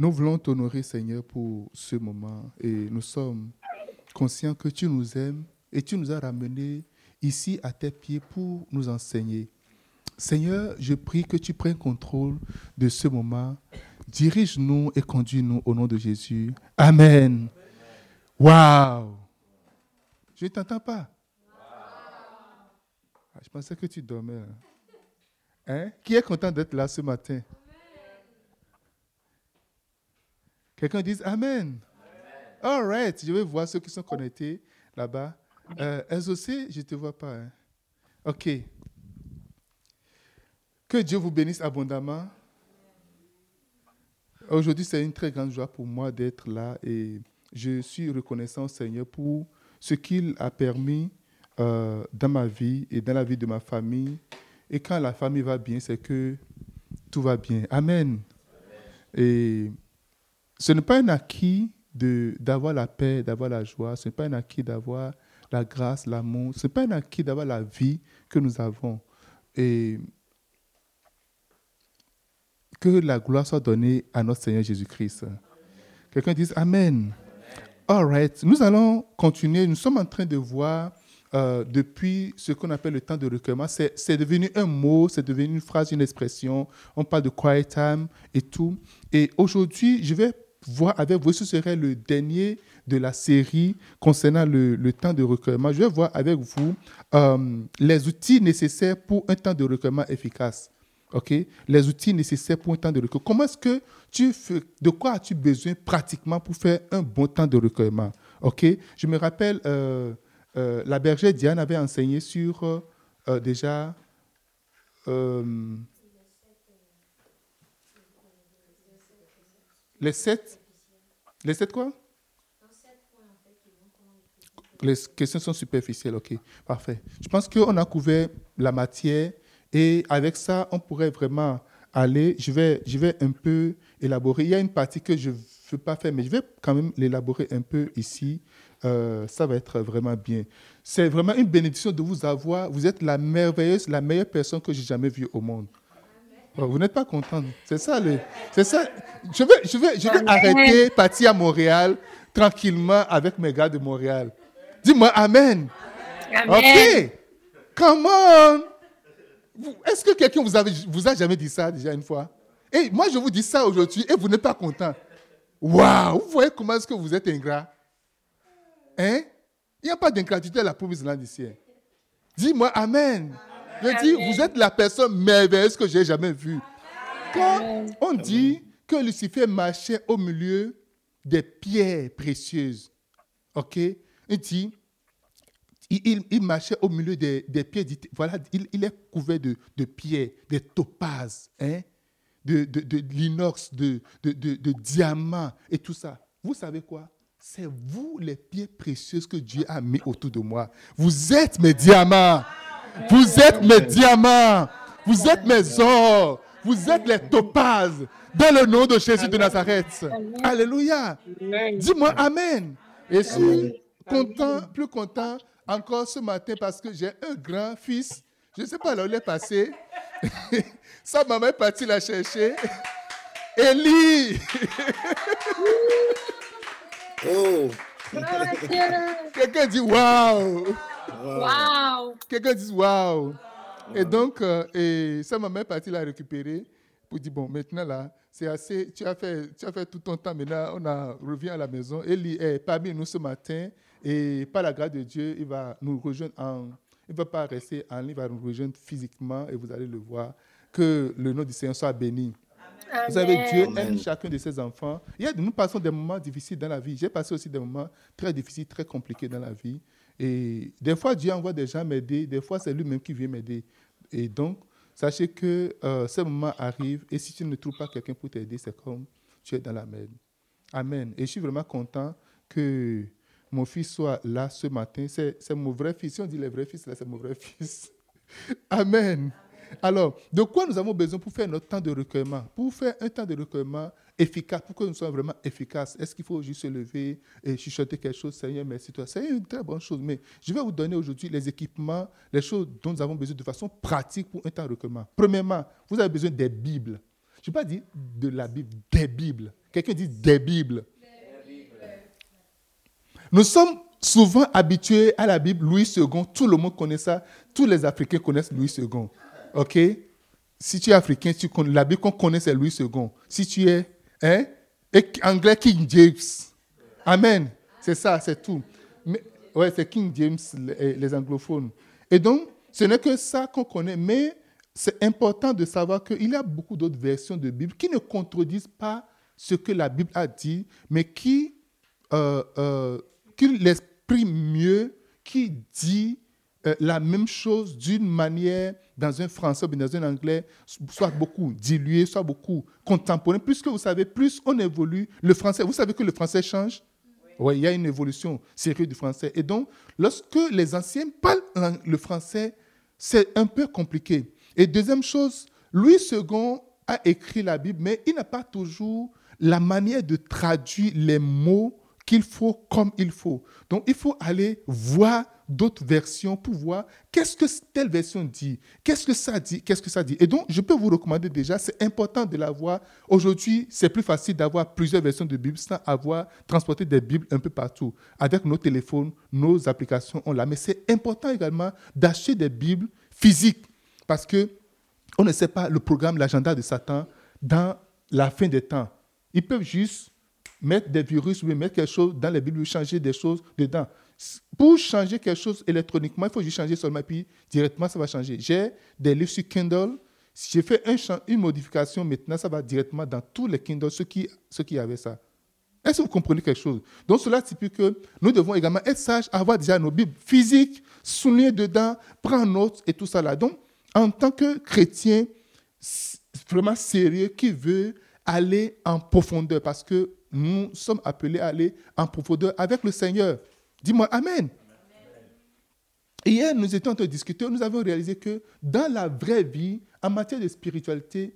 Nous voulons t'honorer, Seigneur, pour ce moment et nous sommes conscients que tu nous aimes et tu nous as ramenés ici à tes pieds pour nous enseigner. Seigneur, je prie que tu prennes contrôle de ce moment. Dirige-nous et conduis-nous au nom de Jésus. Amen. Waouh! Je ne t'entends pas. Ah, je pensais que tu dormais. Hein? Qui est content d'être là ce matin? Quelqu'un dit Amen. All right. Je vais voir ceux qui sont connectés là-bas. Euh, aussi, je ne te vois pas. Hein. OK. Que Dieu vous bénisse abondamment. Aujourd'hui, c'est une très grande joie pour moi d'être là et je suis reconnaissant au Seigneur pour ce qu'il a permis euh, dans ma vie et dans la vie de ma famille. Et quand la famille va bien, c'est que tout va bien. Amen. Et ce n'est pas un acquis d'avoir la paix, d'avoir la joie. Ce n'est pas un acquis d'avoir la grâce, l'amour. Ce n'est pas un acquis d'avoir la vie que nous avons. Et que la gloire soit donnée à notre Seigneur Jésus-Christ. Quelqu'un dise Amen. All right. Nous allons continuer. Nous sommes en train de voir euh, depuis ce qu'on appelle le temps de recueillement. C'est devenu un mot, c'est devenu une phrase, une expression. On parle de quiet time et tout. Et aujourd'hui, je vais voir avec vous, ce serait le dernier de la série concernant le, temps de recueillement. Je vais voir avec vous euh, les outils nécessaires pour un temps de recueillement efficace. OK? Les outils nécessaires pour un temps de recueillement. Comment est-ce que tu fais, de quoi as-tu besoin pratiquement pour faire un bon temps de recueillement? OK? Je me rappelle, euh, euh, la bergère Diane avait enseigné sur déjà les sept? Les sept quoi? Les questions sont superficielles, ok. Parfait. Je pense qu'on a couvert la matière et avec ça, on pourrait vraiment aller. Je vais, je vais un peu élaborer. Il y a une partie que je ne veux pas faire, mais je vais quand même l'élaborer un peu ici. Euh, ça va être vraiment bien. C'est vraiment une bénédiction de vous avoir. Vous êtes la merveilleuse, la meilleure personne que j'ai jamais vue au monde. Vous n'êtes pas content. C'est ça, le, c'est ça. Je vais, je vais, je vais arrêter, partir à Montréal tranquillement avec mes gars de Montréal. Dis-moi Amen. Ok. Come on. Est-ce que quelqu'un vous, vous a jamais dit ça déjà une fois? Et moi, je vous dis ça aujourd'hui et vous n'êtes pas content. Waouh! Vous voyez comment est-ce que vous êtes ingrat? Hein? Il n'y a pas d'ingratitude à la promise de ciel. Dis-moi Amen. Je dis, vous êtes la personne merveilleuse que j'ai jamais vue. Quand on dit que Lucifer marchait au milieu des pierres précieuses, ok? Il dit, il, marchait au milieu des, des pierres, voilà, il, est couvert de, de, pierres, des topazes, hein, de, de l'inox, de, de diamants et tout ça. Vous savez quoi? C'est vous les pierres précieuses que Dieu a mis autour de moi. Vous êtes mes diamants. Vous êtes mes diamants. Vous êtes mes or. Vous êtes les topazes. Dans le nom de Jésus de Nazareth. Alléluia. Dis-moi Amen. Et je suis content, plus content encore ce matin parce que j'ai un grand fils. Je ne sais pas là où il est passé. Sa maman est partie la chercher. Élie. oh. Quelqu'un dit waouh. Wow. Quelqu'un dit waouh. Et donc, euh, et sa maman est partie la récupérer pour dire bon, maintenant là, c'est assez, tu as, fait, tu as fait tout ton temps, maintenant on a, revient à la maison. Eli est parmi nous ce matin et par la grâce de Dieu, il va nous rejoindre en. Il ne va pas rester en ligne, il va nous rejoindre physiquement et vous allez le voir. Que le nom du Seigneur soit béni. Vous savez, Dieu aime chacun de ses enfants. Il y a, nous passons des moments difficiles dans la vie. J'ai passé aussi des moments très difficiles, très compliqués dans la vie. Et des fois, Dieu envoie des gens m'aider, des fois, c'est lui-même qui vient m'aider. Et donc, sachez que euh, ce moment arrive, et si tu ne trouves pas quelqu'un pour t'aider, c'est comme tu es dans la merde. Amen. Et je suis vraiment content que mon fils soit là ce matin. C'est mon vrai fils. Si on dit le vrai fils, là, c'est mon vrai fils. Amen. Alors, de quoi nous avons besoin pour faire notre temps de recueillement? Pour faire un temps de recueillement efficace, pour que nous soyons vraiment efficaces, est-ce qu'il faut juste se lever et chuchoter quelque chose? Seigneur, merci toi. C'est une très bonne chose. Mais je vais vous donner aujourd'hui les équipements, les choses dont nous avons besoin de façon pratique pour un temps recueillement. Premièrement, vous avez besoin des Bibles. Je ne vais pas dire de la Bible, des Bibles. Quelqu'un dit des Bibles. Nous sommes souvent habitués à la Bible Louis II. Tout le monde connaît ça. Tous les Africains connaissent Louis II. OK? Si tu es africain, tu la Bible qu'on connaît, c'est Louis II. Si tu es hein, anglais, King James. Amen. C'est ça, c'est tout. Mais, ouais, c'est King James, les, les anglophones. Et donc, ce n'est que ça qu'on connaît, mais c'est important de savoir qu'il y a beaucoup d'autres versions de Bible qui ne contredisent pas ce que la Bible a dit, mais qui, euh, euh, qui l'expriment mieux, qui dit euh, la même chose d'une manière dans un français ou dans un anglais, soit beaucoup dilué, soit beaucoup contemporain. Plus que vous savez, plus on évolue. Le français, vous savez que le français change? Oui, il y a une évolution sérieuse du français. Et donc, lorsque les anciens parlent le français, c'est un peu compliqué. Et deuxième chose, Louis II a écrit la Bible, mais il n'a pas toujours la manière de traduire les mots qu'il faut comme il faut. Donc, il faut aller voir d'autres versions pour voir qu'est-ce que telle version dit, qu'est-ce que ça dit, qu'est-ce que ça dit. Et donc, je peux vous recommander déjà, c'est important de l'avoir. Aujourd'hui, c'est plus facile d'avoir plusieurs versions de Bible sans avoir transporté des Bibles un peu partout. Avec nos téléphones, nos applications, on l'a. Mais c'est important également d'acheter des Bibles physiques parce que on ne sait pas le programme, l'agenda de Satan dans la fin des temps. Ils peuvent juste mettre des virus mettre quelque chose dans les Bibles, changer des choses dedans. Pour changer quelque chose électroniquement, il faut juste changer seulement, puis directement, ça va changer. J'ai des livres sur Kindle. Si j'ai fait un, une modification, maintenant, ça va directement dans tous les Kindle, ceux qui, ceux qui avaient ça. Est-ce que vous comprenez quelque chose? Donc, cela signifie que nous devons également être sages, avoir déjà nos Bibles physiques, souligner dedans, prendre note et tout ça là. Donc, en tant que chrétien vraiment sérieux qui veut aller en profondeur, parce que nous sommes appelés à aller en profondeur avec le Seigneur. Dis-moi Amen. Hier, nous étions en train de discuter, nous avons réalisé que dans la vraie vie, en matière de spiritualité,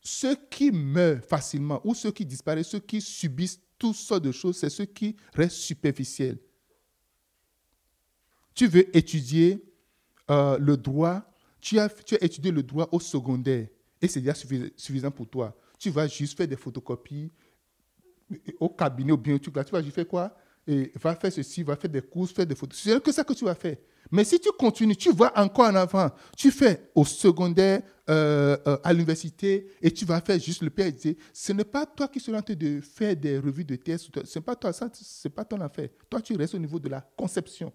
ceux qui meurent facilement ou ceux qui disparaissent, ceux qui subissent toutes sortes de choses, c'est ceux qui restent superficiels. Tu veux étudier euh, le droit, tu as, tu as étudié le droit au secondaire et c'est déjà suffisant pour toi. Tu vas juste faire des photocopies au cabinet ou bien au truc. Tu vas juste faire quoi? Et va faire ceci, va faire des courses, faire des photos. C'est que ça que tu vas faire. Mais si tu continues, tu vas encore en avant. Tu fais au secondaire, euh, euh, à l'université, et tu vas faire juste le PhD. Ce n'est pas toi qui seras en train de faire des revues de thèse. Ce n'est pas toi, ça, c'est pas ton affaire. Toi, tu restes au niveau de la conception.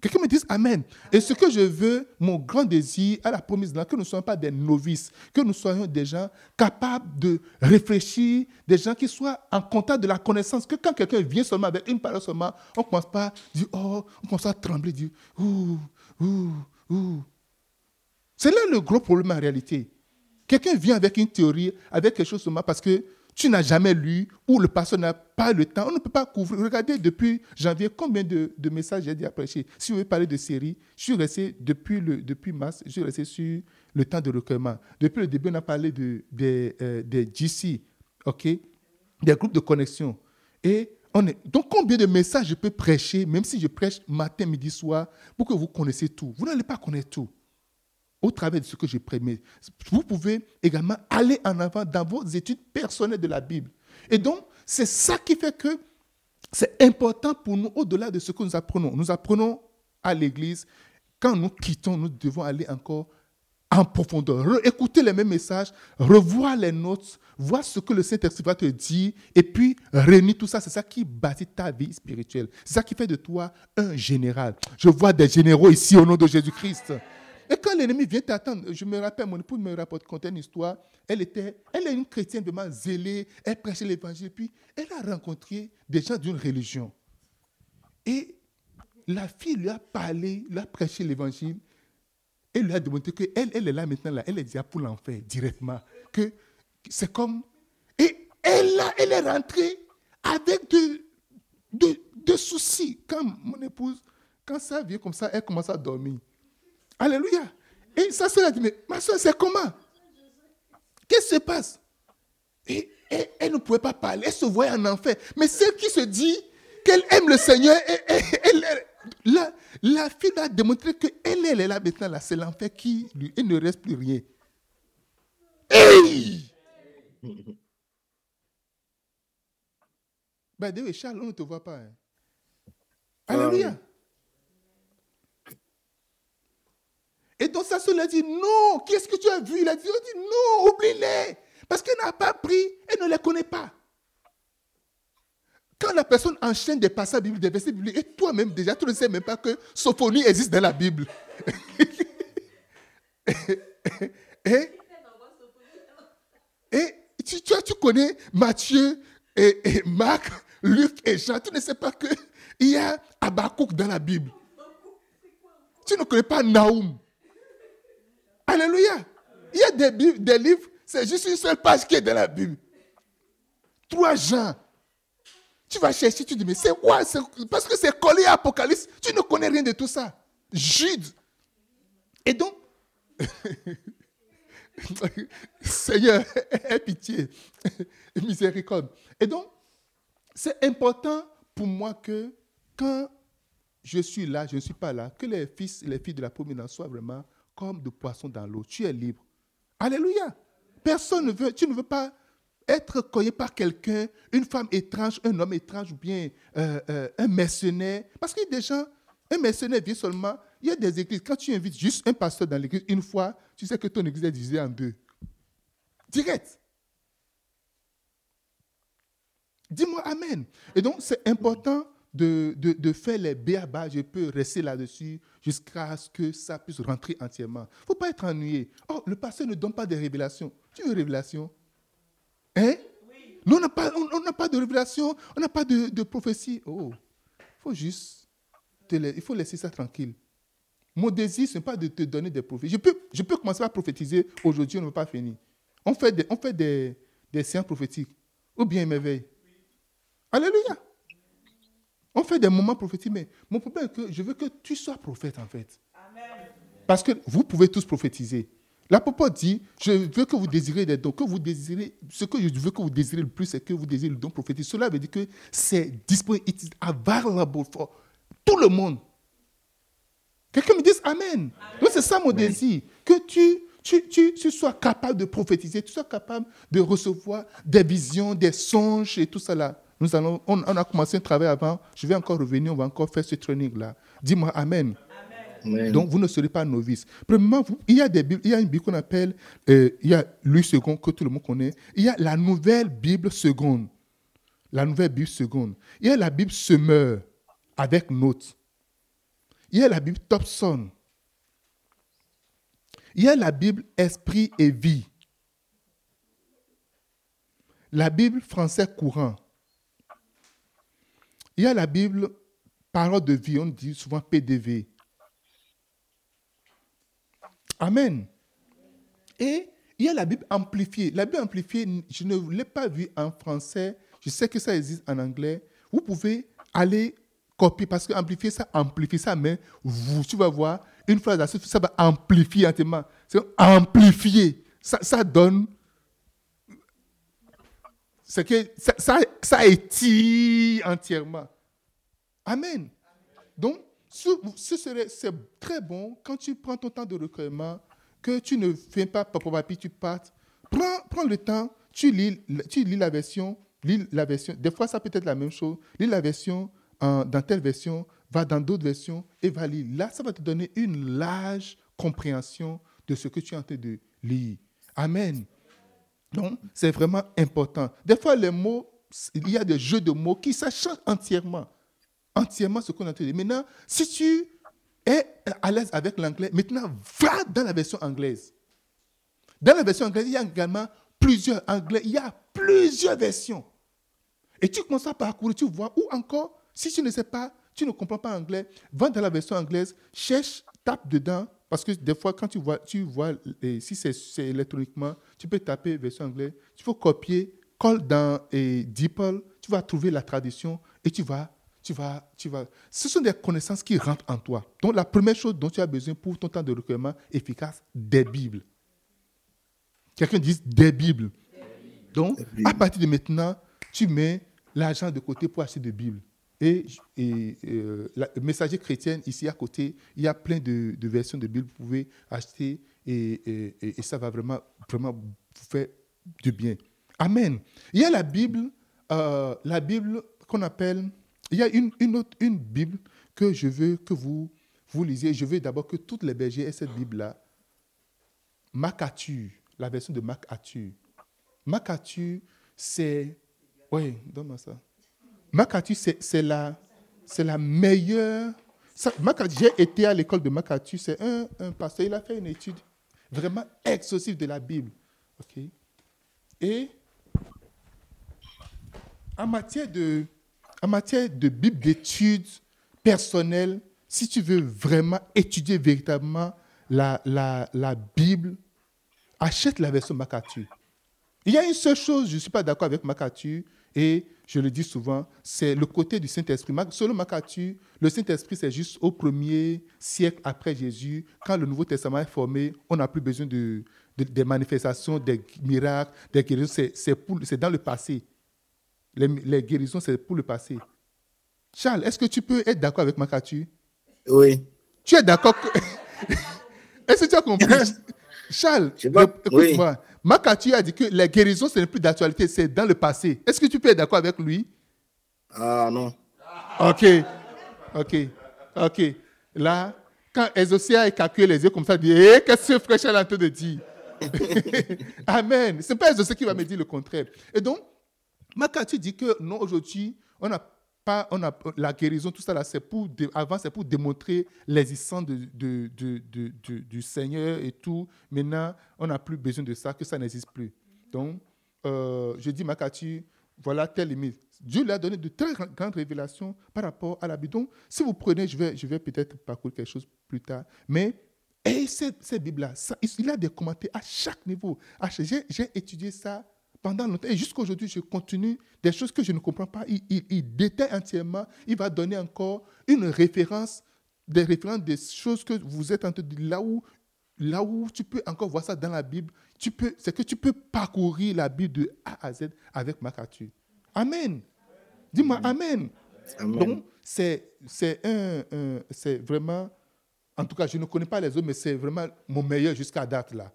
Quelqu'un me dise Amen. Et ce que je veux, mon grand désir à la promesse que nous ne soyons pas des novices, que nous soyons des gens capables de réfléchir, des gens qui soient en contact de la connaissance, que quand quelqu'un vient seulement avec une parole seulement, on ne commence pas à dire Oh, on commence à trembler, dire Ouh, ouh, ouh. C'est là le gros problème en réalité. Quelqu'un vient avec une théorie, avec quelque chose seulement parce que tu n'as jamais lu ou le pasteur n'a pas le temps. On ne peut pas couvrir. Regardez depuis janvier combien de, messages j'ai dit à prêcher. Si vous voulez parler de série, je suis resté depuis, le, depuis mars, je suis resté sur le temps de recueillement. Depuis le début, on a parlé de, des euh, GC, des groupes de connexion. Et on est, donc combien de messages je peux prêcher, même si je prêche matin, midi, soir, pour que vous connaissiez tout? Vous n'allez pas connaître tout au travers de ce que je promets. Vous pouvez également aller en avant dans vos études personnelles de la Bible. Et donc, c'est ça qui fait que c'est important pour nous, au-delà de ce que nous apprenons. Nous apprenons à l'Église. Quand nous quittons, nous devons aller encore en profondeur, écouter les mêmes messages, revoir les notes, voir ce que le Saint-Esprit va te dire, et puis réunir tout ça. C'est ça qui bâtit ta vie spirituelle. C'est ça qui fait de toi un général. Je vois des généraux ici au nom de Jésus-Christ. Et quand l'ennemi vient t'attendre, je me rappelle, mon épouse me rapporte, une histoire. Elle, était, elle est une chrétienne vraiment zélée, elle prêchait l'évangile, puis elle a rencontré des gens d'une religion. Et la fille lui a parlé, lui a prêché l'évangile, et lui a demandé qu'elle elle est là maintenant, là, elle est déjà pour l'enfer directement. Que c'est comme. Et elle, elle est rentrée avec de, de, de soucis. Quand mon épouse, quand ça vient comme ça, elle commence à dormir. Alléluia. Et sa soeur a dit, mais ma soeur, c'est comment? Qu'est-ce qui se passe? Et, elle ne pouvait pas parler, elle se voyait en enfer. Mais celle qui se dit qu'elle aime le Seigneur, la, la, fille a démontré qu'elle elle est là maintenant, là, c'est l'enfer qui lui, il ne reste plus rien. Hey Ben, David, Charles, on ne te voit pas. Hein. Alléluia. Et donc sa soeur a dit, non, qu'est-ce que tu as vu? Il a dit, non, oublie-les. Parce qu'elle n'a pas pris, elle ne les connaît pas. Quand la personne enchaîne des passages bibliques, des versets bibliques, et toi-même déjà, tu ne sais même pas que Sophonie existe dans la Bible. et, et tu, tu, connais Matthieu et, Marc, Luc et Jean, tu ne sais pas qu'il y a Abakouk dans la Bible. Tu ne connais pas Naoum. Alléluia. Il y a des, livres, c'est juste une seule page qui est dans la Bible. Trois Jean. Tu vas chercher, tu dis, mais c'est quoi Parce que c'est collé à Apocalypse. Tu ne connais rien de tout ça. Jude. Et donc, Seigneur, aie pitié, miséricorde. Et donc, c'est important pour moi que quand je suis là, je ne suis pas là, que les fils les filles de la promenade soient vraiment comme de poissons dans l'eau. Tu es libre. Alléluia. Personne ne veut, tu ne veux pas être cogné par quelqu'un, une femme étrange, un homme étrange ou bien euh, euh, un mercenaire. Parce qu'il y a des gens, un mercenaire vient seulement. Il y a des églises, quand tu invites juste un pasteur dans l'église une fois, tu sais que ton église est divisée en deux. Direct. Dis-moi Amen. Et donc, c'est important de, de, faire les béabas. Je peux rester là-dessus jusqu'à ce que ça puisse rentrer entièrement. Il ne faut pas être ennuyé. Oh, le pasteur ne donne pas de révélations. Tu veux une révélation? Hein? Nous, on n'a pas, on, pas, de révélation, on n'a pas de, prophétie. Oh, faut juste il faut laisser ça tranquille. Mon désir, ce n'est pas de te donner des prophéties. Je peux, je peux commencer à prophétiser aujourd'hui, on ne va pas finir. On fait des, on fait des, des séances prophétiques. Ou bien il m'éveille. Alléluia. On fait des moments prophétiques, mais mon problème est que je veux que tu sois prophète en fait. Parce que vous pouvez tous prophétiser. L'apôtre dit, je veux que vous désirez des dons, que vous désirez, ce que je veux que vous désirez le plus, c'est que vous désirez le don prophétique. Cela veut dire que c'est disponible, it is available for tout le monde. Quelqu'un me dise Amen. Donc c'est ça mon désir, que tu, tu, tu, tu, sois capable de prophétiser, tu sois capable de recevoir des visions, des songes et tout ça là. Nous allons, on, on a commencé un travail avant, je vais encore revenir, on va encore faire ce training là. Dis-moi Amen. Donc, vous ne serez pas novice. Premièrement, il, y a des il y a une Bible qu'on appelle, euh, il y a Louis II, que tout le monde connaît. Il y a la nouvelle Bible seconde. La nouvelle Bible seconde. Il y a la Bible semeur avec notes. Il y a la Bible Topson. Il y a la Bible Esprit et vie. La Bible français courant. Il y a la Bible Parole de vie, on dit souvent PDV. Amen. Et il y a la Bible amplifiée. La Bible amplifiée, je ne l'ai pas vue en français. Je sais que ça existe en anglais. Vous pouvez aller copier parce que amplifier, ça amplifie ça, mais vous, tu vas voir, une phrase, ça va amplifier entièrement. C'est amplifier. Ça, ça donne. C'est que ça, ça, étire entièrement. Amen. Donc, ce, serait, c'est très bon quand tu prends ton temps de recueillement, que tu ne fais pas papa papi, tu partes. Prends, prends le temps, tu lis, tu lis la version, lis la version. Des fois, ça peut être la même chose. Lis la version dans telle version, va dans d'autres versions et va lire. Là, ça va te donner une large compréhension de ce que tu es en train de lire. Amen. Donc, c'est vraiment important. Des fois, les mots, il y a des jeux de mots qui ça entièrement entièrement ce qu'on a entendu. Maintenant, si tu es à l'aise avec l'anglais, maintenant va dans la version anglaise. Dans la version anglaise, il y a également plusieurs anglais, il y a plusieurs versions. Et tu commences à parcourir, tu vois, ou encore, si tu ne sais pas, tu ne comprends pas anglais, va dans la version anglaise, cherche, tape dedans, parce que des fois, quand tu vois, tu vois si c'est électroniquement, tu peux taper version anglaise, tu peux copier, colle dans et DeepL, tu vas trouver la traduction et tu vas tu vas, tu vas. Ce sont des connaissances qui rentrent en toi. Donc, la première chose dont tu as besoin pour ton temps de recueillement efficace, des Bibles. Quelqu'un dit des Bibles. Donc, à partir de maintenant, tu mets l'argent de côté pour acheter des Bibles. Et, euh, le messager chrétien, ici à côté, il y a plein de, versions de Bibles que vous pouvez acheter et, ça va vraiment, vraiment vous faire du bien. Amen. Il y a la Bible, euh, la Bible qu'on appelle, il y a une, une, autre, une Bible que je veux que vous, vous lisiez. Je veux d'abord que toutes les bergers aient cette Bible-là. Macatu, la version de Macatu. Macatu, c'est... Oui, donne-moi ça. Macatu, c'est la, la meilleure... J'ai été à l'école de Macatu, c'est un, un pasteur, il a fait une étude vraiment exhaustive de la Bible. ok? Et en matière de, en matière de Bible d'études personnelles, si tu veux vraiment étudier véritablement la, la, la Bible, achète la version Makatu. Il y a une seule chose, je ne suis pas d'accord avec Makatu, et je le dis souvent, c'est le côté du Saint-Esprit. Selon Makatu, le Saint-Esprit, c'est juste au premier siècle après Jésus, quand le Nouveau Testament est formé, on n'a plus besoin de, des manifestations, des miracles, des guérisons, c'est dans le passé. Les, guérisons, c'est pour le passé. Charles, est-ce que tu peux être d'accord avec Makatu Oui. Tu es d'accord Est-ce que tu as compris? Charles, écoute-moi. Makatu a dit que les guérisons, ce n'est plus d'actualité, c'est dans le passé. Est-ce que tu peux être d'accord avec lui? Ah non. Ok. Ok. Ok. Là, quand Ezosia a calculé les yeux comme ça, il dit eh, Qu'est-ce que frère est en train de dire? Amen. Ce n'est pas Ezosia qui va me dire le contraire. Et donc, Makatu dit que non, aujourd'hui, on n'a la guérison, tout ça là, c'est pour, avant, c'est pour démontrer l'existence de, de, de, du Seigneur et tout. Maintenant, on n'a plus besoin de ça, que ça n'existe plus. Donc, euh, je dis Makatu, voilà telle limite. Dieu lui a donné de très grandes révélations par rapport à la Bible. Donc, si vous prenez, je vais, je vais peut-être parcourir quelque chose plus tard, mais et cette, cette Bible-là, il a des commentaires à chaque niveau. J'ai étudié ça pendant longtemps. Et jusqu'à aujourd'hui, je continue des choses que je ne comprends pas. Il, il, détaille entièrement. Il va donner encore une référence, des références des choses que vous êtes en train de dire. Là où, là où tu peux encore voir ça dans la Bible, tu peux, c'est que tu peux parcourir la Bible de A à Z avec Makatu. Amen. Dis-moi Amen. Donc, c'est, c'est, un, c'est vraiment, en tout cas, je ne connais pas les autres, mais c'est vraiment mon meilleur jusqu'à date là.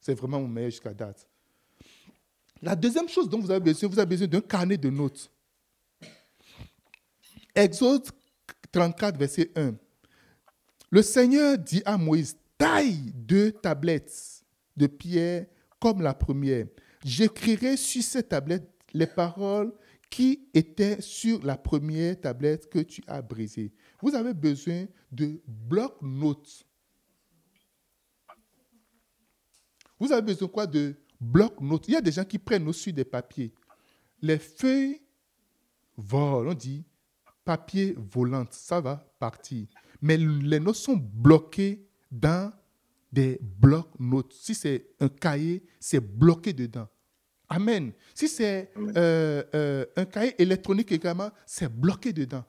C'est vraiment mon meilleur jusqu'à date. La deuxième chose dont vous avez besoin, vous avez besoin d'un carnet de notes. Exode 34, verset 1. Le Seigneur dit à Moïse, taille deux tablettes de pierre comme la première. J'écrirai sur ces tablettes les paroles qui étaient sur la première tablette que tu as brisée. Vous avez besoin de bloc-notes. Vous avez besoin quoi de bloc-notes. Il y a des gens qui prennent aussi des papiers. Les feuilles volent, on dit papier volant, ça va partir. Mais les notes sont bloquées dans des blocs-notes. Si c'est un cahier, c'est bloqué dedans. Amen. Si c'est euh, euh, un cahier électronique également, c'est bloqué dedans.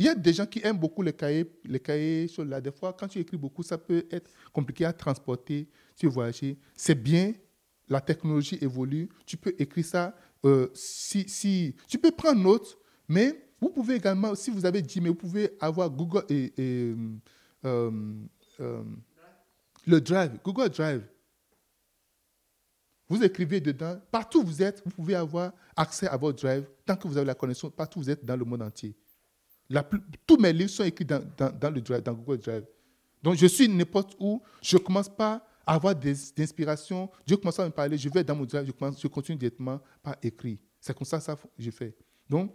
Il y a des gens qui aiment beaucoup les cahiers, les cahiers là. Des fois, quand tu écris beaucoup, ça peut être compliqué à transporter, tu voyager. C'est bien, la technologie évolue. Tu peux écrire ça. Euh, si, si, tu peux prendre note, mais vous pouvez également, si vous avez Gmail, vous pouvez avoir Google et, euh, euh, le Drive, Google Drive. Vous écrivez dedans. Partout où vous êtes, vous pouvez avoir accès à votre Drive. Tant que vous avez la connexion, partout où vous êtes dans le monde entier tous mes livres sont écrits dans, Google Drive. Donc, je suis n'importe où, je ne commence pas à avoir des, inspirations. Dieu commence à me parler, je vais dans mon drive, je, commence, je continue directement par écrire. C'est comme ça que je fais. Donc,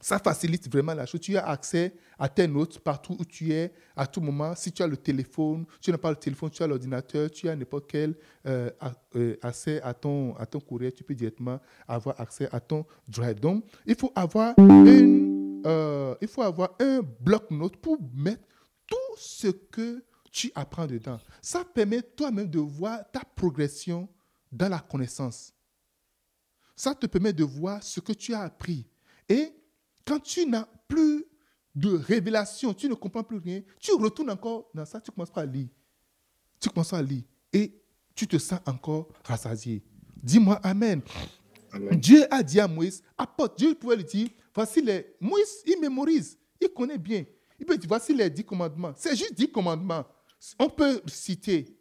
ça facilite vraiment la chose. Tu as accès à tes notes partout où tu es, à tout moment. Si tu as le téléphone, tu n'as pas le téléphone, tu as l'ordinateur, tu as n'importe quel euh, euh, accès à ton, à ton courrier, tu peux directement avoir accès à ton drive. Donc, il faut avoir une euh, il faut avoir un bloc-notes pour mettre tout ce que tu apprends dedans. Ça permet toi-même de voir ta progression dans la connaissance. Ça te permet de voir ce que tu as appris. Et quand tu n'as plus de révélation, tu ne comprends plus rien, tu retournes encore dans ça, tu commences à lire. Tu commences à lire. Et tu te sens encore rassasié. Dis-moi Amen. Dieu a dit à Moïse, apporte. Dieu pouvait lui dire, voici les... Moïse, il mémorise, il connaît bien. Il peut dire, voici les dix commandements. C'est juste dix commandements. On peut citer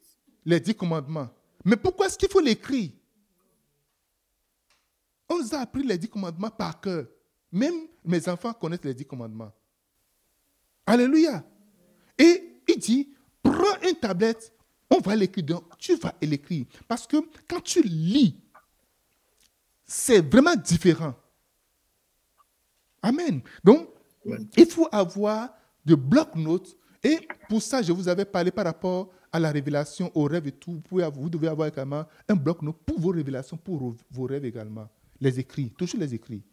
les dix commandements. Mais pourquoi est-ce qu'il faut l'écrire? On a appris les dix commandements par cœur. Même mes enfants connaissent les dix commandements. Alléluia. Et il dit, prends une tablette, on va l'écrire. Tu vas l'écrire. Parce que quand tu lis, c'est vraiment différent. Amen. Donc, il faut avoir de bloc-notes. Et pour ça, je vous avais parlé par rapport à la révélation, aux rêves et tout. Vous, pouvez vous devez avoir également un bloc-notes pour vos révélations, pour vos rêves également. Les écrits, toujours les écrits.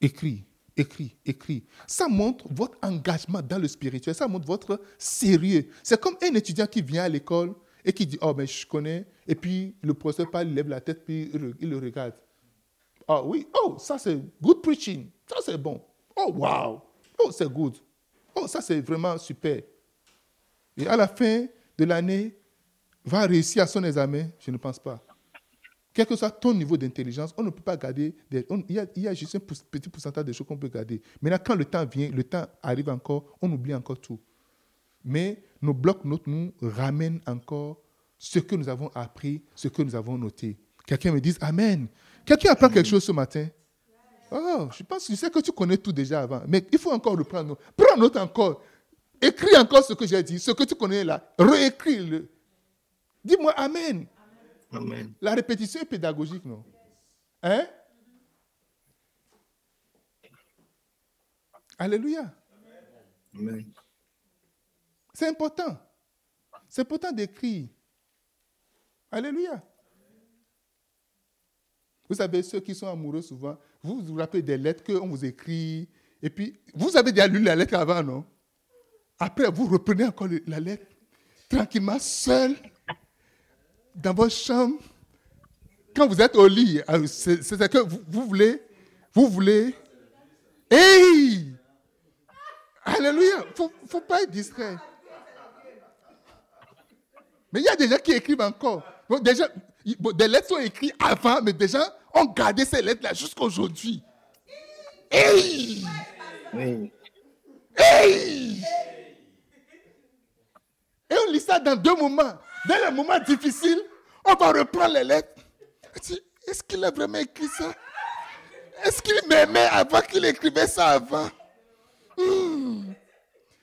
Écrit, écrit, écrit. Ça montre votre engagement dans le spirituel, ça montre votre sérieux. C'est comme un étudiant qui vient à l'école et qui dit, oh, mais je connais, et puis le professeur il lève la tête, puis il le regarde. Ah oui, oh, ça c'est good preaching, ça c'est bon. Oh, wow, oh, c'est good. Oh, ça c'est vraiment super. Et à la fin de l'année, va réussir à son examen? Je ne pense pas. Quel que soit ton niveau d'intelligence, on ne peut pas garder. Des, il, y a, juste un petit pourcentage de choses qu'on peut garder. Maintenant, quand le temps vient, le temps arrive encore, on oublie encore tout. Mais nos blocs-notes nous ramènent encore ce que nous avons appris, ce que nous avons noté. Quelqu'un me dit Amen. Quelqu'un apprend quelque chose ce matin? Oh, je pense, je sais que tu connais tout déjà avant, mais il faut encore reprendre. Prends note encore. Écris encore ce que j'ai dit, ce que tu connais là. Réécris-le. Dis-moi Amen. La répétition est pédagogique, non? Hein? Alléluia. C'est important. C'est important d'écrire. Alléluia. Vous savez, ceux qui sont amoureux souvent, vous vous rappelez des lettres qu'on vous écrit, et puis vous avez déjà lu la lettre avant, non? Après, vous reprenez encore la lettre tranquillement, seul, dans votre chambre, quand vous êtes au lit, euh, c'est ce que vous, voulez, vous voulez. Hey! Alléluia! Il ne faut pas être distrait. Mais il y a des gens qui écrivent encore. déjà, des lettres sont écrites avant, mais gens ont gardé ces lettres-là jusqu'à aujourd'hui. Hey! Hey! Et on lit ça dans deux moments. Dans les moments difficiles, on va reprendre les lettres. Est-ce qu'il a vraiment écrit ça? Est-ce qu'il m'aimait avant qu'il écrivait ça avant? Hmm.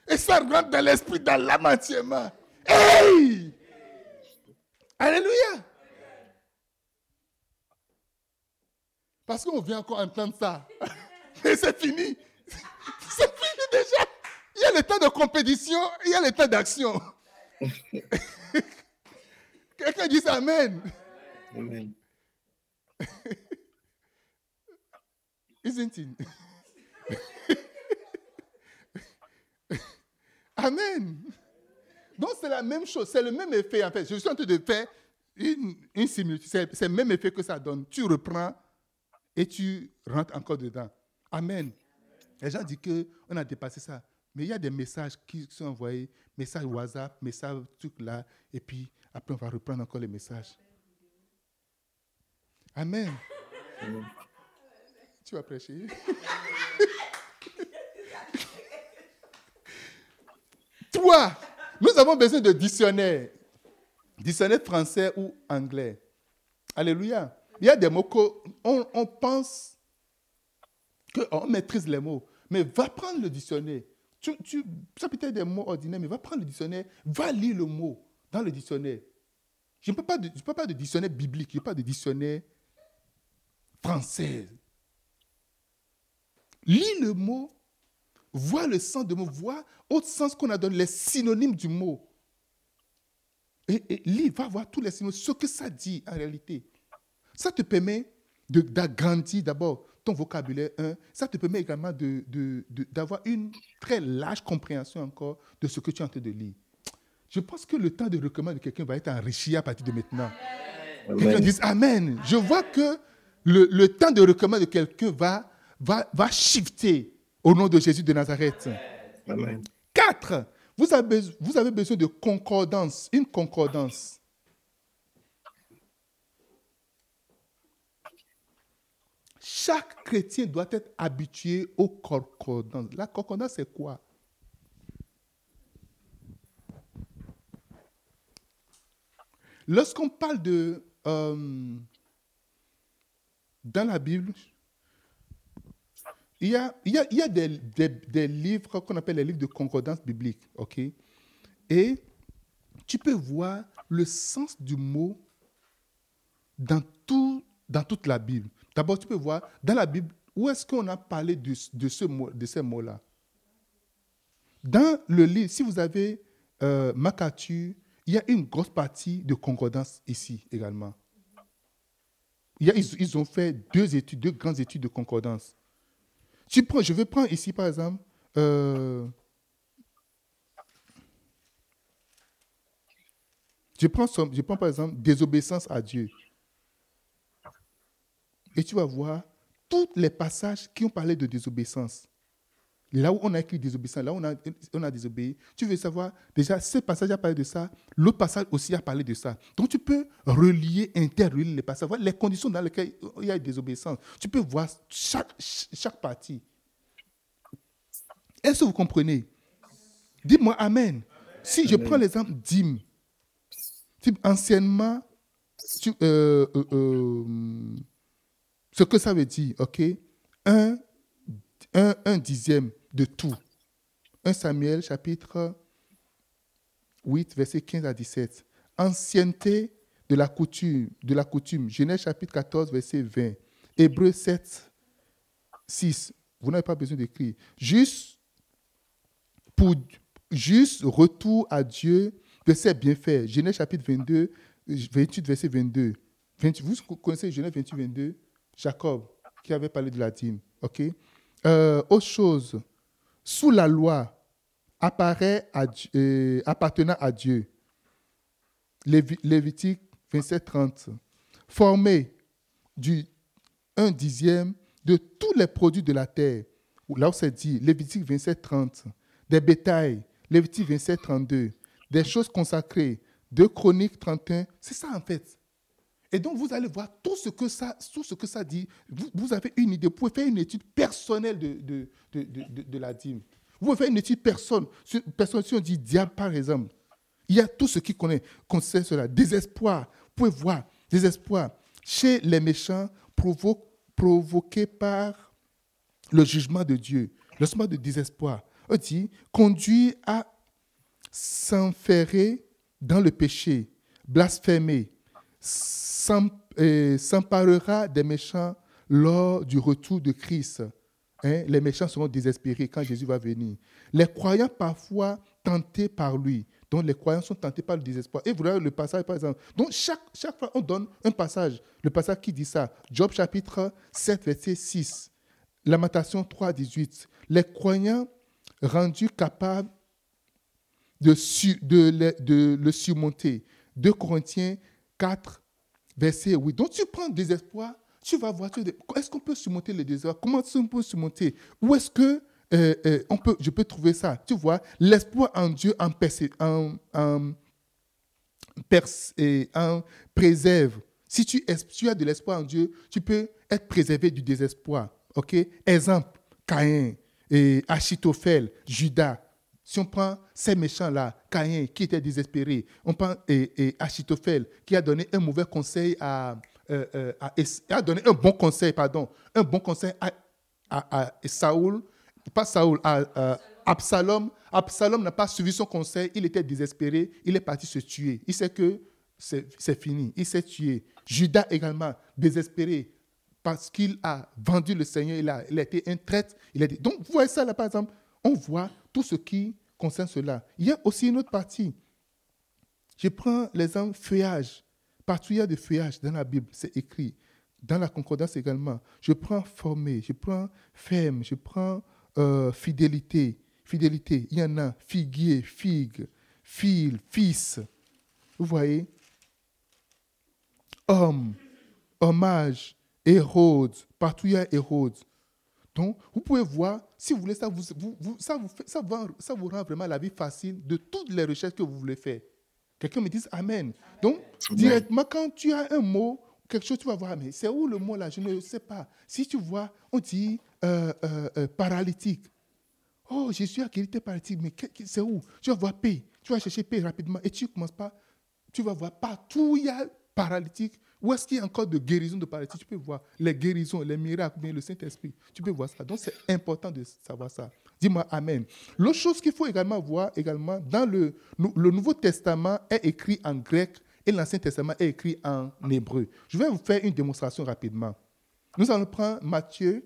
Et ça rentre dans l'esprit, dans l'âme entièrement. Hey Alléluia Parce qu'on vient encore entendre ça. Et c'est fini. C'est fini déjà. Il y a le temps de compétition, il y a le temps d'action. Quelqu'un dit Amen. Amen. Isn't it? Amen. Donc c'est la même chose, c'est le même effet en fait. Je suis en train de faire une, une similitude. C'est le même effet que ça donne. Tu reprends et tu rentres encore dedans. Amen. Les gens disent qu'on a dépassé ça. Mais il y a des messages qui sont envoyés, messages WhatsApp, messages trucs là, et puis après on va reprendre encore les messages. Amen. Tu vas prêcher Toi, nous avons besoin de dictionnaire. Dictionnaire français ou anglais. Alléluia. Il y a des mots qu'on on pense qu'on maîtrise les mots. Mais va prendre le dictionnaire. Tu, ça peut être des mots ordinaires, mais va prendre le dictionnaire, va lire le mot dans le dictionnaire. Je ne parle pas de, pas de dictionnaire biblique, je parle de dictionnaire français. Lis le mot, vois le sens du mot, vois autre sens qu'on a donné, les synonymes du mot. Et lis, va voir tous les synonymes, ce que ça dit en réalité. Ça te permet d'agrandir d'abord ton vocabulaire, un, ça te permet également d'avoir de, une très large compréhension encore de ce que tu es en train de lire. Je pense que le temps de recommande de quelqu'un va être enrichi à partir de maintenant. Quelqu'un dit Amen. Je vois que le, le temps de recommande de quelqu'un va, va, va shifter au nom de Jésus de Nazareth. Amen. Quatre, vous avez, vous avez besoin de concordance, une concordance. Chaque chrétien doit être habitué au concordance. La concordance, c'est quoi? Lorsqu'on parle de... Euh, dans la Bible, il y a, il y a, il y a des, des, des livres qu'on appelle les livres de concordance biblique, Et tu peux voir le sens du mot dans, tout, dans toute la Bible. D'abord, tu peux voir dans la Bible où est-ce qu'on a parlé de, ce mot, de ces mots-là? Dans le livre, si vous avez euh, il y a une grosse partie de concordance ici également. Ils, ont fait deux études, deux grandes études de concordance. Tu prends, je vais prendre ici par exemple. Euh, je, prends, je prends par exemple désobéissance à Dieu. Et tu vas voir tous les passages qui ont parlé de désobéissance. Là où on a écrit désobéissance, là où on a, on a désobéi, tu veux savoir, déjà, ce passage a parlé de ça, l'autre passage aussi a parlé de ça. Donc tu peux relier, interrelier les passages, voir les conditions dans lesquelles il y a désobéissance. Tu peux voir chaque, chaque partie. Est-ce que vous comprenez? Dis-moi Amen. Si amen. je prends l'exemple d'hymne, anciennement, tu, euh, euh, euh, ce que ça veut dire, OK? Un, dixième de tout. 1 Samuel chapitre 8, verset 15 à 17. Ancienneté de la coutume. Genèse chapitre 14, verset 20. Hébreu 7, 6. Vous n'avez pas besoin d'écrire. Juste pour retour à Dieu de ses bienfaits. Genèse chapitre 22, 28, verset 22. 28, vous connaissez Genèse 28, 22 Jacob qui avait parlé de la dîme. OK? Euh, Autre chose, sous la loi, apparaît euh, appartenant à Dieu. Lévi, Lévitique 27, 30. Formé du un dixième de tous les produits de la terre. Là où c'est dit, Lévitique 27, 30. Des bétails, Lévitique 27, 32. Des choses consacrées, 2 Chroniques 31. C'est ça en fait. Et donc, vous allez voir tout ce que ça, tout ce que ça dit. Vous, avez une idée. Vous pouvez faire une étude personnelle de, de, de, de, la dîme. Vous pouvez faire une étude personne. Personne, si on dit diable, par exemple, il y a tout ce qui connaît, concerne cela. Désespoir. Vous pouvez voir. Désespoir. Chez les méchants, provo provoqué par le jugement de Dieu. Le jugement de désespoir. On dit conduit à s'enferrer dans le péché, blasphémer, s'emparera des méchants lors du retour de Christ. Hein? Les méchants seront désespérés quand Jésus va venir. Les croyants parfois tentés par lui. Donc les croyants sont tentés par le désespoir. Et vous voyez le passage, par exemple. Donc chaque, chaque fois, on donne un passage. Le passage qui dit ça. Job chapitre 7, verset 6. Lamentation 3, 18. Les croyants rendus capables de, de, le surmonter. 2 Corinthiens 4, verset 8. Donc tu prends désespoir, tu vas voir, est-ce qu'on peut surmonter le désespoir? Comment qu'on peut surmonter? Où est-ce que euh, euh, on peut, je peux trouver ça? Tu vois, l'espoir en Dieu en, en, en, préserve. Si tu, tu as de l'espoir en Dieu, tu peux être préservé du désespoir. Exemple, Caïn, et Achitophel, Judas. Si on prend ces méchants-là, Caïn qui était désespéré, on prend et, Achitophel qui a donné un mauvais conseil à, euh, euh, à, a donné un bon conseil, pardon, un bon conseil à, à, Saoul, pas Saoul, à, Absalom. Absalom n'a pas suivi son conseil, il était désespéré, il est parti se tuer. Il sait que c'est fini, il s'est tué. Judas également, désespéré, parce qu'il a vendu le Seigneur, il a, été un traître. Il a. Donc, vous voyez ça là, par exemple, on voit tout ce qui concerne cela. Il y a aussi une autre partie. Je prends l'exemple feuillage. Partout il y a des feuillages dans la Bible, c'est écrit. Dans la concordance également. Je prends formé, je prends ferme, je prends euh, fidélité. Fidélité, il y en a figuier, figue, fil, fils. Vous voyez? Homme, hommage, Hérode. Partout il y a Hérode. Donc, vous pouvez voir, si vous voulez, ça vous, vous, ça, vous fait, ça, va, ça vous rend vraiment la vie facile de toutes les recherches que vous voulez faire. Quelqu'un me dit Amen. Donc, Amen. directement, quand tu as un mot, quelque chose, tu vas voir, mais c'est où le mot là? Je ne sais pas. Si tu vois, on dit euh, euh, euh, paralytique. Oh, Jésus a guéri tes paralytiques, mais c'est où? Tu vas voir paix. Tu vas chercher paix rapidement et tu commences pas. Tu vas voir partout, il y a paralytique Où est-ce qu'il y a encore de guérison de paralysie? Tu peux voir les guérisons, les miracles, bien le Saint-Esprit. Tu peux voir ça. Donc c'est important de savoir ça. Dis-moi Amen. L'autre chose qu'il faut également voir, également, dans le, le Nouveau Testament est écrit en grec et l'Ancien Testament est écrit en hébreu. Je vais vous faire une démonstration rapidement. Nous allons prendre Matthieu.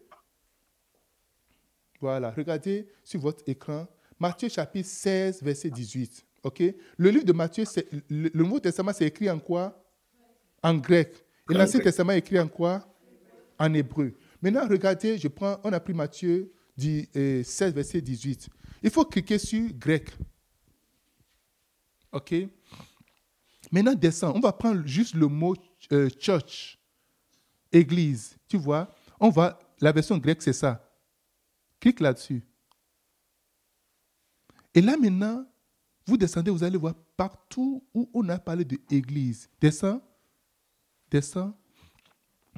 Voilà, regardez sur votre écran. Matthieu chapitre 16, verset 18. OK? Le livre de Matthieu, le, le Nouveau Testament, c'est écrit en quoi? En grec. Et l'Ancien Testament est écrit en quoi? En hébreu. Maintenant, regardez, je prends, on a pris Matthieu 16, euh, verset 18. Il faut cliquer sur grec. OK? Maintenant, descend. On va prendre juste le mot euh, church, église. Tu vois? On va, la version grecque, c'est ça. Clique là-dessus. Et là, maintenant, vous descendez, vous allez voir partout où on a parlé de église. Descends, descends,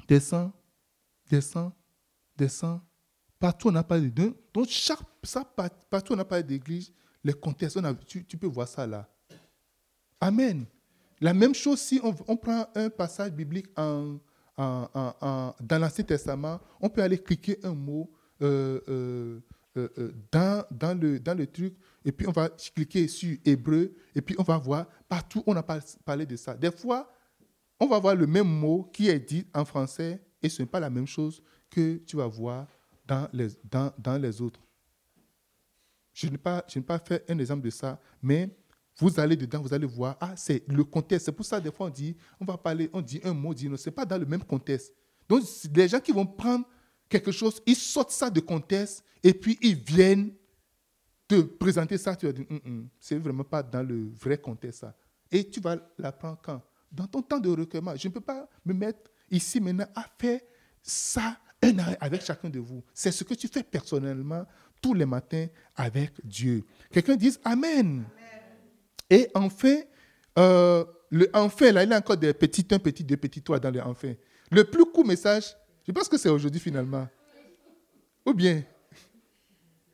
descends, descends, descends. Partout on a parlé de. Donc, chaque, ça, partout on a parlé d'église, les contextes, tu, tu peux voir ça là. Amen. La même chose si on, prend un passage biblique en, dans l'Ancien Testament, on peut aller cliquer un mot euh, euh, euh, dans, le, dans truc, et puis on va cliquer sur hébreu, et puis on va voir partout on a parlé de ça. Des fois, on va voir le même mot qui est dit en français, et ce n'est pas la même chose que tu vas voir dans les, autres. Je n'ai pas, pas fait un exemple de ça, mais vous allez dedans, vous allez voir, ah, c'est le contexte. C'est pour ça, des fois, on dit, on va parler, on dit un mot, on dit non, ce n'est pas dans le même contexte. Donc, les gens qui vont prendre quelque chose, ils sortent ça de contexte et puis ils viennent te présenter ça. Tu vas dire, c'est vraiment pas dans le vrai contexte, ça. Et tu vas l'apprendre quand? Dans ton temps de recueillement. Je ne peux pas me mettre ici maintenant à faire ça un an avec chacun de vous. C'est ce que tu fais personnellement tous les matins avec Dieu. Quelqu'un dise Amen. Et enfin, euh, le enfin, là, il y a encore des petits un, petit deux, petits trois dans le enfin. Le plus court message, je pense que c'est aujourd'hui finalement. Ou bien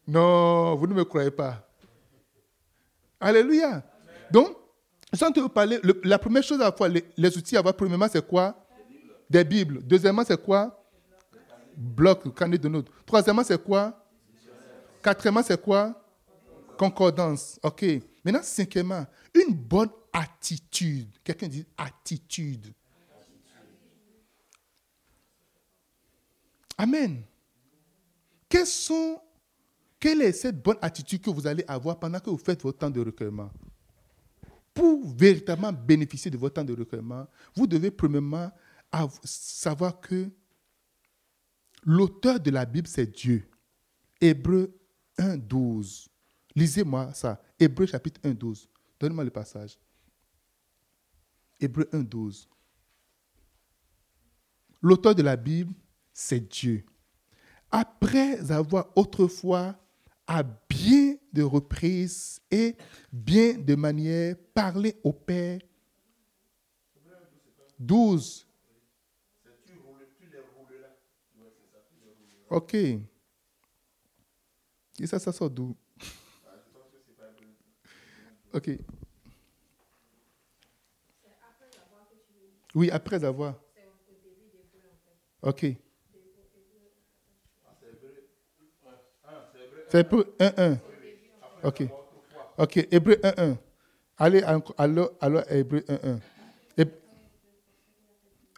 Non, vous ne me croyez pas. Alléluia. Donc, parler, la première chose à voir, les, outils à voir, premièrement, c'est quoi? Des Bibles. Deuxièmement, c'est quoi? Bloc, carnet de notes. Troisièmement, c'est quoi? Quatrièmement, c'est quoi? Concordance. OK. Maintenant, cinquièmement, une bonne attitude. Quelqu'un dit attitude. Amen. Quelles sont, quelle est cette bonne attitude que vous allez avoir pendant que vous faites votre temps de recueillement? Pour véritablement bénéficier de votre temps de recueillement, vous devez premièrement savoir que l'auteur de la Bible, c'est Dieu. Hébreu 1, 12. Lisez-moi ça. Hébreu chapitre 1, 12. Donnez-moi le passage. Hébreu 1, 12. L'auteur de la Bible, c'est Dieu. Après avoir autrefois, bien de reprises et bien de manière, parlé au Père. 12. Ok. Et ça, ça sort d'où? Ok. Oui, après avoir. Ok. C'est Hébreu 1-1. Ok. Ok, Hébreu 1-1. Allez, alors, alors Hébreu 1-1.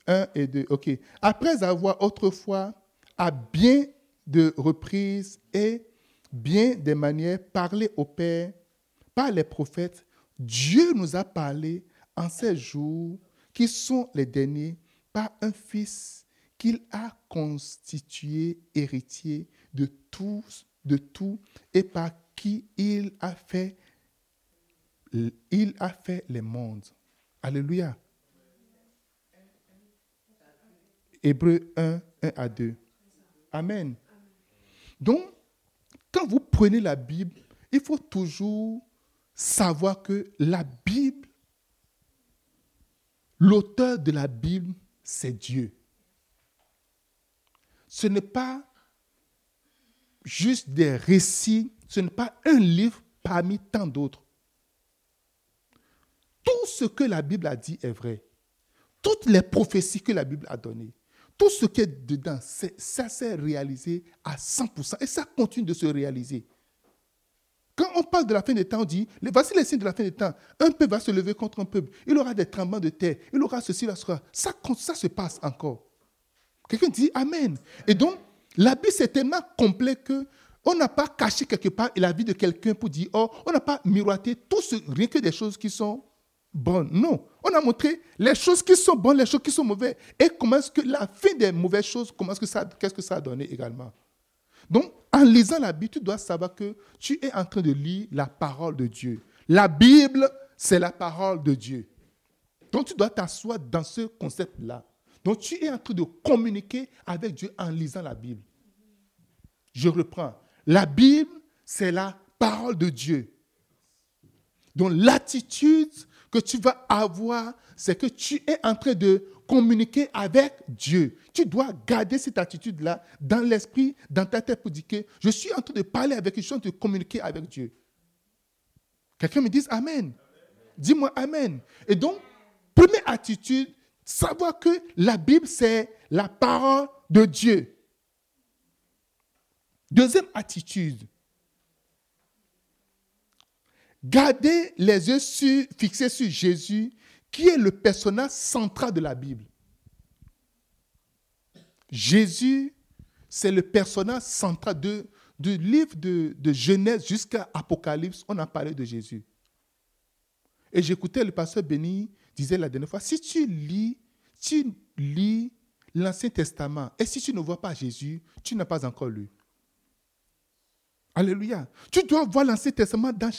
1 et 2. Ok. Après avoir autrefois, à bien de reprises et bien des manières, parlé au Père par les prophètes, Dieu nous a parlé en ces jours qui sont les derniers par un fils qu'il a constitué héritier de tout, de tout et par qui il a fait il a fait les mondes. Alléluia. Hébreu 1, 1 à 2. Amen. Donc, quand vous prenez la Bible, il faut toujours savoir que la Bible, l'auteur de la Bible, c'est Dieu. Ce n'est pas juste des récits, ce n'est pas un livre parmi tant d'autres. Tout ce que la Bible a dit est vrai. toutes les prophéties que la Bible a données, tout ce qui est dedans, ça s'est réalisé à 100%. Et ça continue de se réaliser. Quand on parle de la fin des temps, on dit, voici les signes de la fin des temps. Un peuple va se lever contre un peuple. Il aura des tremblements de terre. Il aura ceci, là, cela. Ça, ça se passe encore. Quelqu'un dit Amen. Et donc, la Bible, c'est tellement complet que on n'a pas caché quelque part la vie de quelqu'un pour dire, oh, on n'a pas miroité tout ce, rien que des choses qui sont bonnes. Non, on a montré les choses qui sont bonnes, les choses qui sont mauvaises. Et comment est-ce que la fin des mauvaises choses, comment est-ce que ça, qu'est-ce que ça a donné également. Donc, en lisant la Bible, tu dois savoir que tu es en train de lire la parole de Dieu. La Bible, c'est la parole de Dieu. Donc, tu dois t'asseoir dans ce concept-là. Donc, tu es en train de communiquer avec Dieu en lisant la Bible. Je reprends. La Bible, c'est la parole de Dieu. Donc, l'attitude que tu vas avoir, c'est que tu es en train de communiquer avec Dieu. Tu dois garder cette attitude-là dans l'esprit, dans ta tête pour dire que je suis en train de parler avec en train de communiquer avec Dieu. Quelqu'un me dit Amen. Dis-moi Amen. Et donc, première attitude, savoir que la Bible, c'est la parole de Dieu. Deuxième attitude, garder les yeux fixés sur Jésus, qui est le personnage central de la Bible. Jésus, c'est le personnage central de, du livre de, de Genèse jusqu'à Apocalypse. On a parlé de Jésus. Et j'écoutais le pasteur Béni disait la dernière fois, si tu lis, tu lis l'Ancien Testament et si tu ne vois pas Jésus, tu n'as pas encore lu. Alléluia. Tu dois voir l'Ancien Testament, dans,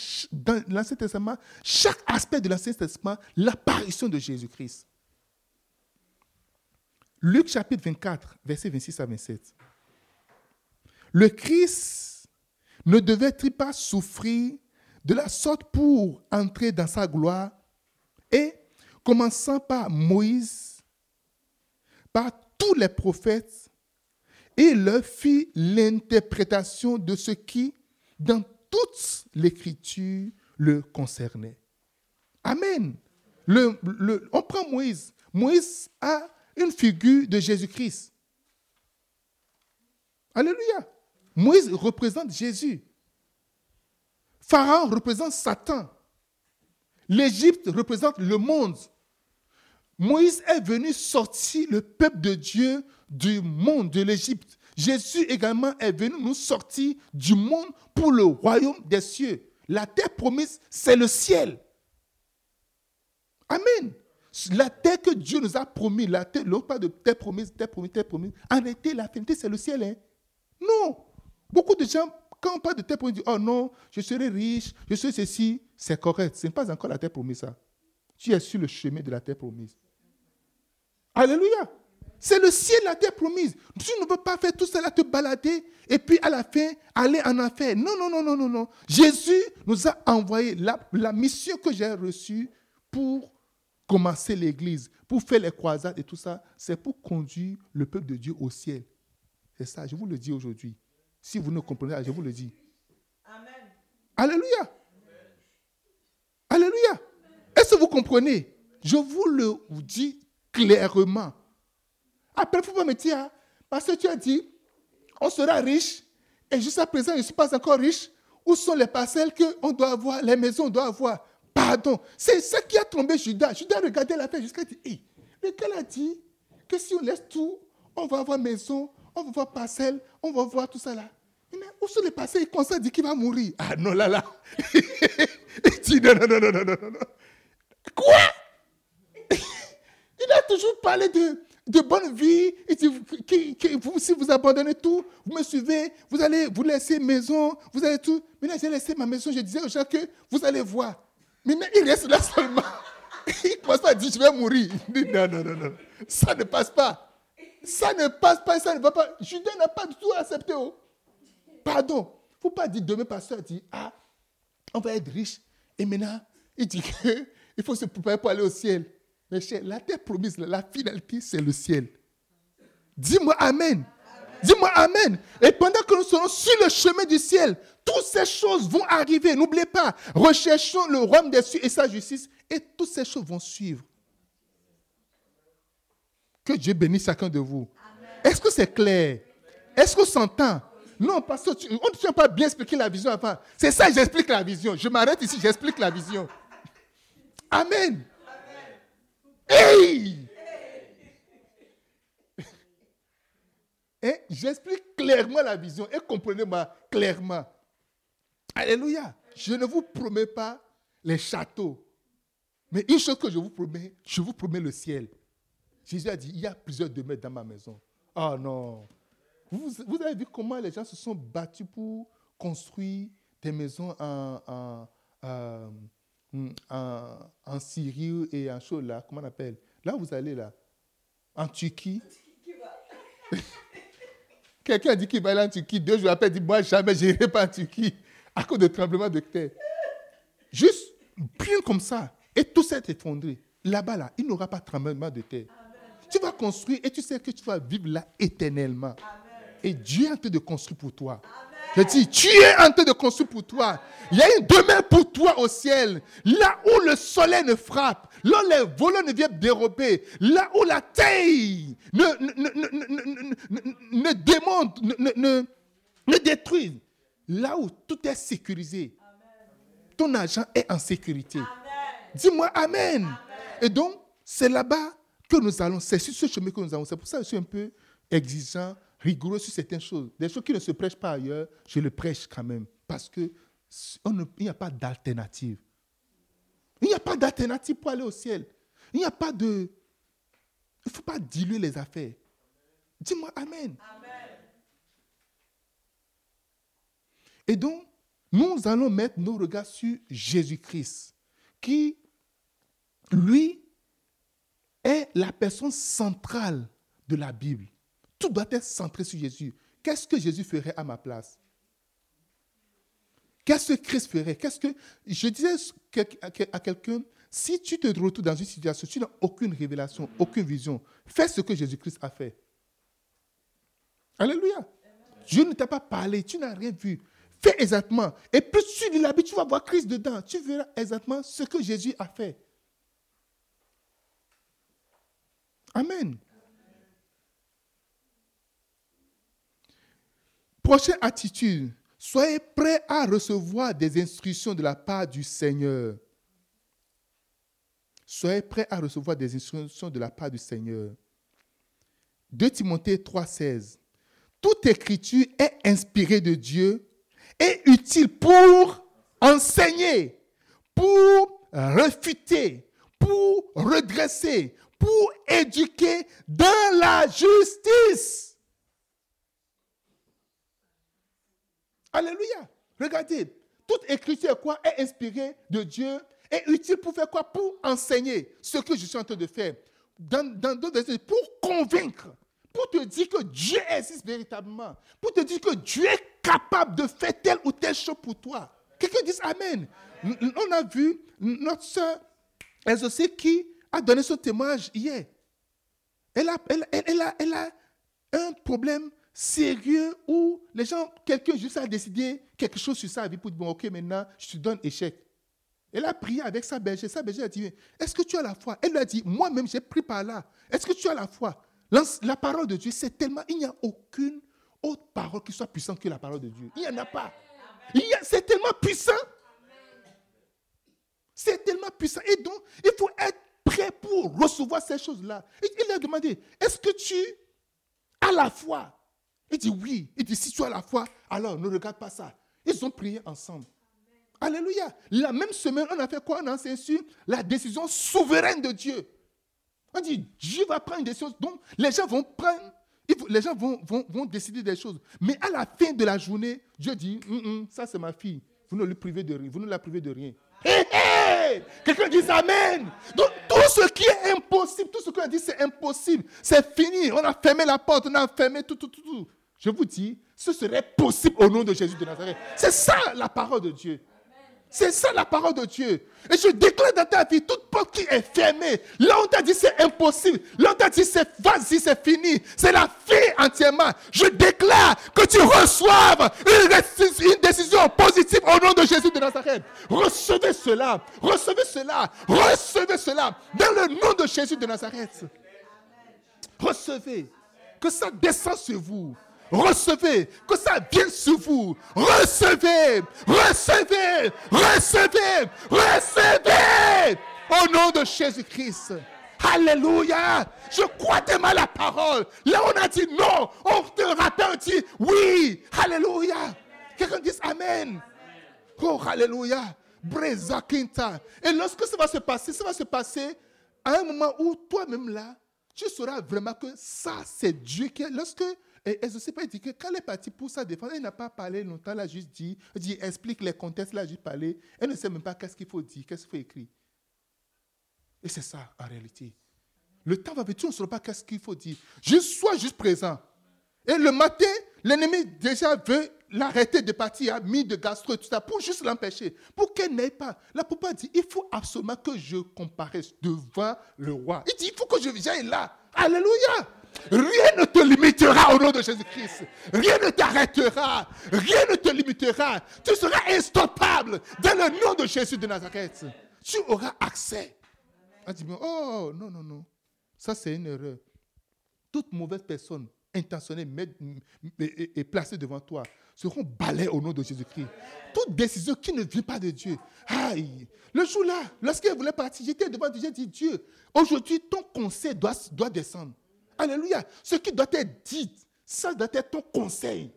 l'Ancien Testament, chaque aspect de l'Ancien Testament, l'apparition de Jésus-Christ. Luc chapitre 24, versets 26 à 27. Le Christ ne devait-il pas souffrir de la sorte pour entrer dans sa gloire et, commençant par Moïse, par tous les prophètes, et leur fit l'interprétation de ce qui, dans toute l'écriture, le concernait. Amen. on prend Moïse. Moïse a une figure de Jésus-Christ. Alléluia. Moïse représente Jésus. Pharaon représente Satan. L'Égypte représente le monde. Moïse est venu sortir le peuple de Dieu du monde de l'Égypte. Jésus également est venu nous sortir du monde pour le royaume des cieux. La terre promise, c'est le ciel. Amen. La terre que Dieu nous a promis, la terre, l'autre pas de terre promise, terre promise, terre promise. En réalité, la finalité, c'est le ciel. Hein? Non. Beaucoup de gens, quand on parle de terre promise, disent Oh non, je serai riche, je serai ceci. C'est correct. Ce n'est pas encore la terre promise, ça. Tu es sur le chemin de la terre promise. Alléluia. C'est le ciel, la terre promise. Tu ne veux pas faire tout cela, te balader et puis à la fin aller en enfer. Non, non, non, non, non, non. Jésus nous a envoyé la, la mission que j'ai reçue pour commencer l'église, pour faire les croisades et tout ça. C'est pour conduire le peuple de Dieu au ciel. C'est ça, je vous le dis aujourd'hui. Si vous ne comprenez pas, je vous le dis. Amen. Alléluia. Alléluia. Est-ce que vous comprenez? Je vous le dis clairement. Après, pas me dire, parce que tu as dit, on sera riche, et jusqu'à présent, je ne suis pas encore riche. Où sont les parcelles qu'on doit avoir, les maisons qu'on doit avoir? Pardon. C'est ce qui a trompé Judas. Judas regardait la paix jusqu'à dire, mais qu'elle a dit que si on laisse tout, on va avoir maison, on va avoir parcelle, on va voir tout ça là. Mais où sont les parcelles? Il à dire qu'il va mourir. Ah non, là, là. Il dit non, non, non, non, non, non. Quoi? Il a toujours parlé de, de bonne vie. vous, si vous abandonnez tout, vous me suivez, vous allez vous laisser maison, vous allez tout. Maintenant, j'ai laissé ma maison, je disais aux gens que vous allez voir. Mais, il reste là seulement. Il commence à dire, je vais mourir. Non, non, non, non. Ça ne passe pas. Ça ne passe pas, ça ne va pas. Judas n'a pas du tout accepté. Oh. Pardon. Il ne faut pas dire, demain, pasteur dit, ah, on va être riche. Et maintenant, il dit qu'il faut se préparer pour aller au ciel. Mes chers, la terre promise, la finalité, c'est le ciel. Dis-moi Amen. Dis-moi Amen. Et pendant que nous serons sur le chemin du ciel, toutes ces choses vont arriver. N'oubliez pas, recherchons le royaume des cieux et sa justice, et toutes ces choses vont suivre. Que Dieu bénisse chacun de vous. Est-ce que c'est clair? Est-ce qu'on s'entend? Non, parce que on ne tient pas bien expliquer la vision avant. C'est ça, j'explique la vision. Je m'arrête ici, j'explique la vision. Amen. Hey! J'explique clairement la vision et comprenez-moi clairement. Alléluia. Je ne vous promets pas les châteaux. Mais une chose que je vous promets, je vous promets le ciel. Jésus a dit, il y a plusieurs demeures dans ma maison. Oh non. Vous, avez vu comment les gens se sont battus pour construire des maisons en, Syrie et en chose là, comment on appelle? Là vous allez là, en Turquie. Quelqu'un a dit qu'il va aller en Turquie. Deux jours après, il dit Moi, jamais je n'irai pas en Turquie à cause de tremblement de terre. Juste bien comme ça. Et tout s'est effondré. Là-bas, là, il n'aura pas de tremblement de terre. Tu vas construire et tu sais que tu vas vivre là éternellement. Et Dieu est en train de construire pour toi. Je dis, tu es en train de construire pour toi. Il y a une demeure pour toi au ciel. Là où le soleil ne frappe, là où les voleurs ne viennent dérober, là où la terre ne, ne, ne, démonte, ne, ne, détruit, là où tout est sécurisé. Ton argent est en sécurité. Dis-moi Amen. Et donc, c'est là-bas que nous allons. C'est sur ce chemin que nous allons. C'est pour ça que je suis un peu exigeant rigoureux sur certaines choses. Des choses qui ne se prêchent pas ailleurs, je le prêche quand même. Parce qu'il n'y a pas d'alternative. Il n'y a pas d'alternative pour aller au ciel. Il n'y a pas de... Il ne faut pas diluer les affaires. Dis-moi Amen. Amen. Et donc, nous allons mettre nos regards sur Jésus-Christ, qui, lui, est la personne centrale de la Bible. Tout doit être centré sur Jésus. Qu'est-ce que Jésus ferait à ma place? Qu'est-ce que Christ ferait? Qu'est-ce que je disais à quelqu'un si tu te retrouves dans une situation, tu n'as aucune révélation, aucune vision, fais ce que Jésus-Christ a fait. Alléluia. Dieu ne t'a pas parlé, tu n'as rien vu. Fais exactement. Et plus tu lis la tu vas voir Christ dedans. Tu verras exactement ce que Jésus a fait. Amen. Prochaine attitude, soyez prêts à recevoir des instructions de la part du Seigneur. Soyez prêts à recevoir des instructions de la part du Seigneur. 2 Timothée 3,16. Toute écriture est inspirée de Dieu et utile pour enseigner, pour réfuter, pour redresser, pour éduquer dans la justice Alléluia. Regardez, toute écriture quoi est inspirée de Dieu et utile pour faire quoi? Pour enseigner ce que je suis en train de faire. Pour convaincre, pour te dire que Dieu existe véritablement, pour te dire que Dieu est capable de faire telle ou telle chose pour toi. Quelqu'un dit Amen. On a vu notre soeur Exaucée qui a donné son témoignage hier. Elle a, elle, elle, elle a un problème sérieux où les gens, quelqu'un juste a décidé quelque chose sur sa vie pour dire, bon, ok, maintenant, je te donne échec. Elle a prié avec sa bergère. Sa bergère a dit, est-ce que tu as la foi? Elle lui a dit, moi-même, j'ai pris par là. Est-ce que tu as la foi? La parole de Dieu, c'est tellement, il n'y a aucune autre parole qui soit puissante que la parole de Dieu. Il n'y en a pas. C'est tellement puissant. C'est tellement puissant. Et donc, il faut être prêt pour recevoir ces choses-là. Il lui a demandé, est-ce que tu as la foi? Il dit oui. Il dit si tu as la foi, alors ne regarde pas ça. Ils ont prié ensemble. Alléluia. La même semaine, on a fait quoi? On a enseigné sur la décision souveraine de Dieu. On dit Dieu va prendre une décision. Donc, les gens vont prendre, les gens vont, vont, décider des choses. Mais à la fin de la journée, Dieu dit hum, hum, Ça, c'est ma fille. Vous ne, lui privez de rien. Vous ne la privez de rien. Quelqu'un dit Amen. Donc tout ce qui est impossible, tout ce qu'on a dit c'est impossible. C'est fini. On a fermé la porte, on a fermé tout, tout, tout, tout. Je vous dis, ce serait possible au nom de Jésus de Nazareth. C'est ça la parole de Dieu. C'est ça la parole de Dieu. Et je déclare dans ta vie, toute porte qui est fermée, là on t'a dit c'est impossible, là on t'a dit c'est vas-y, c'est fini, c'est la fin entièrement. Je déclare que tu reçoives une, une, décision positive au nom de Jésus de Nazareth. Recevez cela, recevez cela, recevez cela dans le nom de Jésus de Nazareth. Recevez. Que ça descende sur vous. Recevez. Que ça vienne sur vous. Recevez. Recevez. Recevez. Recevez. Au nom de Jésus-Christ. Alléluia. Je crois tellement la parole. Là, on a dit non. On te rappelle, on dit oui. Alléluia. Quelqu'un dit Amen. Oh, Alléluia. Breza Quinta. Et lorsque ça va se passer, ça va se passer à un moment où toi-même là, tu sauras vraiment que ça, c'est Dieu qui est. Lorsque, et, ne sais pas, il dit que quand elle est partie pour sa défense, elle n'a pas parlé longtemps, elle a juste dit, elle dit, explique les contextes, elle a juste parlé. Elle ne sait même pas qu'est-ce qu'il faut dire, qu'est-ce qu'il faut écrire. Et c'est ça, en réalité. Le temps va venir, tu ne sauras pas qu'est-ce qu'il faut dire. Juste sois juste présent. Et le matin, l'ennemi déjà veut l'arrêter de partir, a mis de gastro et tout ça, pour juste l'empêcher, pour qu'elle n'aille pas. La papa dit, il faut absolument que je comparaisse devant le roi. Il dit, il faut que je vienne là. Alléluia. Rien ne te limitera au nom de Jésus-Christ. Rien ne t'arrêtera. Rien ne te limitera. Tu seras instoppable dans le nom de Jésus de Nazareth. Tu auras accès. Elle dit, oh non, non, non. Ça, c'est une erreur. Toute mauvaise personne intentionnée et placée devant toi seront balayés au nom de Jésus-Christ. Toute décision qui ne vient pas de Dieu. Aïe. Le jour-là, lorsqu'elle voulait partir, j'étais devant Dieu, j'ai dit Dieu, aujourd'hui, ton conseil doit, doit descendre. Alléluia. Ce qui doit être dit, ça doit être ton conseil.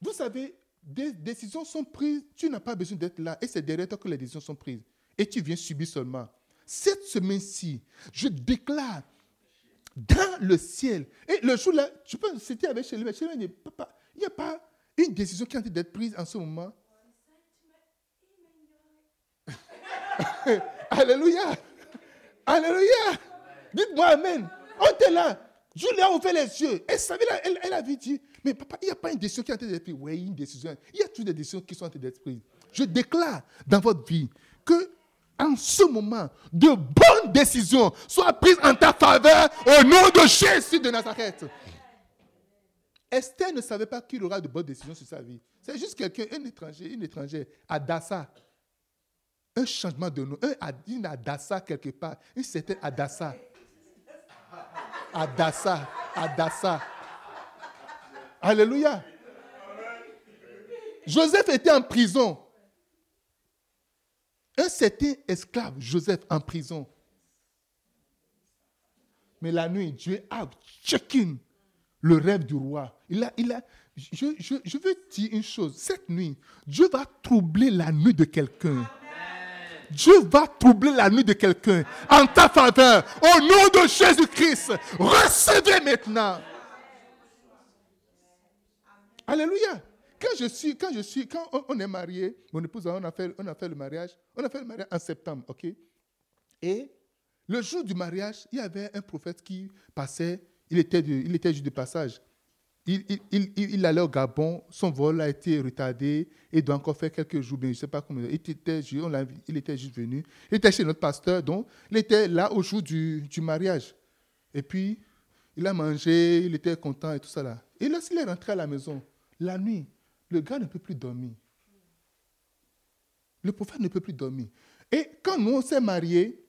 Vous savez, des décisions sont prises, tu n'as pas besoin d'être là. Et c'est derrière toi que les décisions sont prises. Et tu viens subir seulement. Cette semaine-ci, je déclare dans le ciel. Et le jour-là, je peux citer avec chez lui, il n'y a pas une décision qui est en train d'être prise en ce moment. Alléluia. Alléluia. Dites-moi Amen. On était là. Julie a ouvert les yeux. Elle savait, elle, elle avait dit, mais papa, il n'y a pas une décision qui est en train d'être prise. Oui, une décision. Il y a toutes des décisions qui sont en train d'être prises. Je déclare dans votre vie que en ce moment, de bonnes décisions soient prises en ta faveur au nom de Jésus de Nazareth. Esther ne savait pas qu'il aura de bonnes décisions sur sa vie. C'est juste quelqu'un, un étranger, une étrangère, Adassa. Un changement de nom, un, une Adassa quelque part, une certaine Adassa. Adassa, Adassa. Alléluia. Joseph était en prison. Un certain esclave, Joseph, en prison. Mais la nuit, Dieu a check-in le rêve du roi. Il a, il a, je, je, je veux dire une chose. Cette nuit, Dieu va troubler la nuit de quelqu'un. Dieu va troubler la nuit de quelqu'un en ta faveur. Au nom de Jésus-Christ, recevez maintenant. Alléluia. Quand je suis, quand je suis, quand on, est marié, mon épouse, on a fait, on a fait le mariage, on a fait le mariage en septembre, ok? Et le jour du mariage, il y avait un prophète qui passait il était, il était juste de passage. Il, allait au Gabon, son vol a été retardé, il doit encore faire quelques jours, mais je ne sais pas combien. Il était, il était juste venu. Il était chez notre pasteur, donc il était là au jour du, mariage. Et puis, il a mangé, il était content et tout ça là. Et lorsqu'il est rentré à la maison, la nuit, le gars ne peut plus dormir. Le prophète ne peut plus dormir. Et quand nous, on s'est mariés,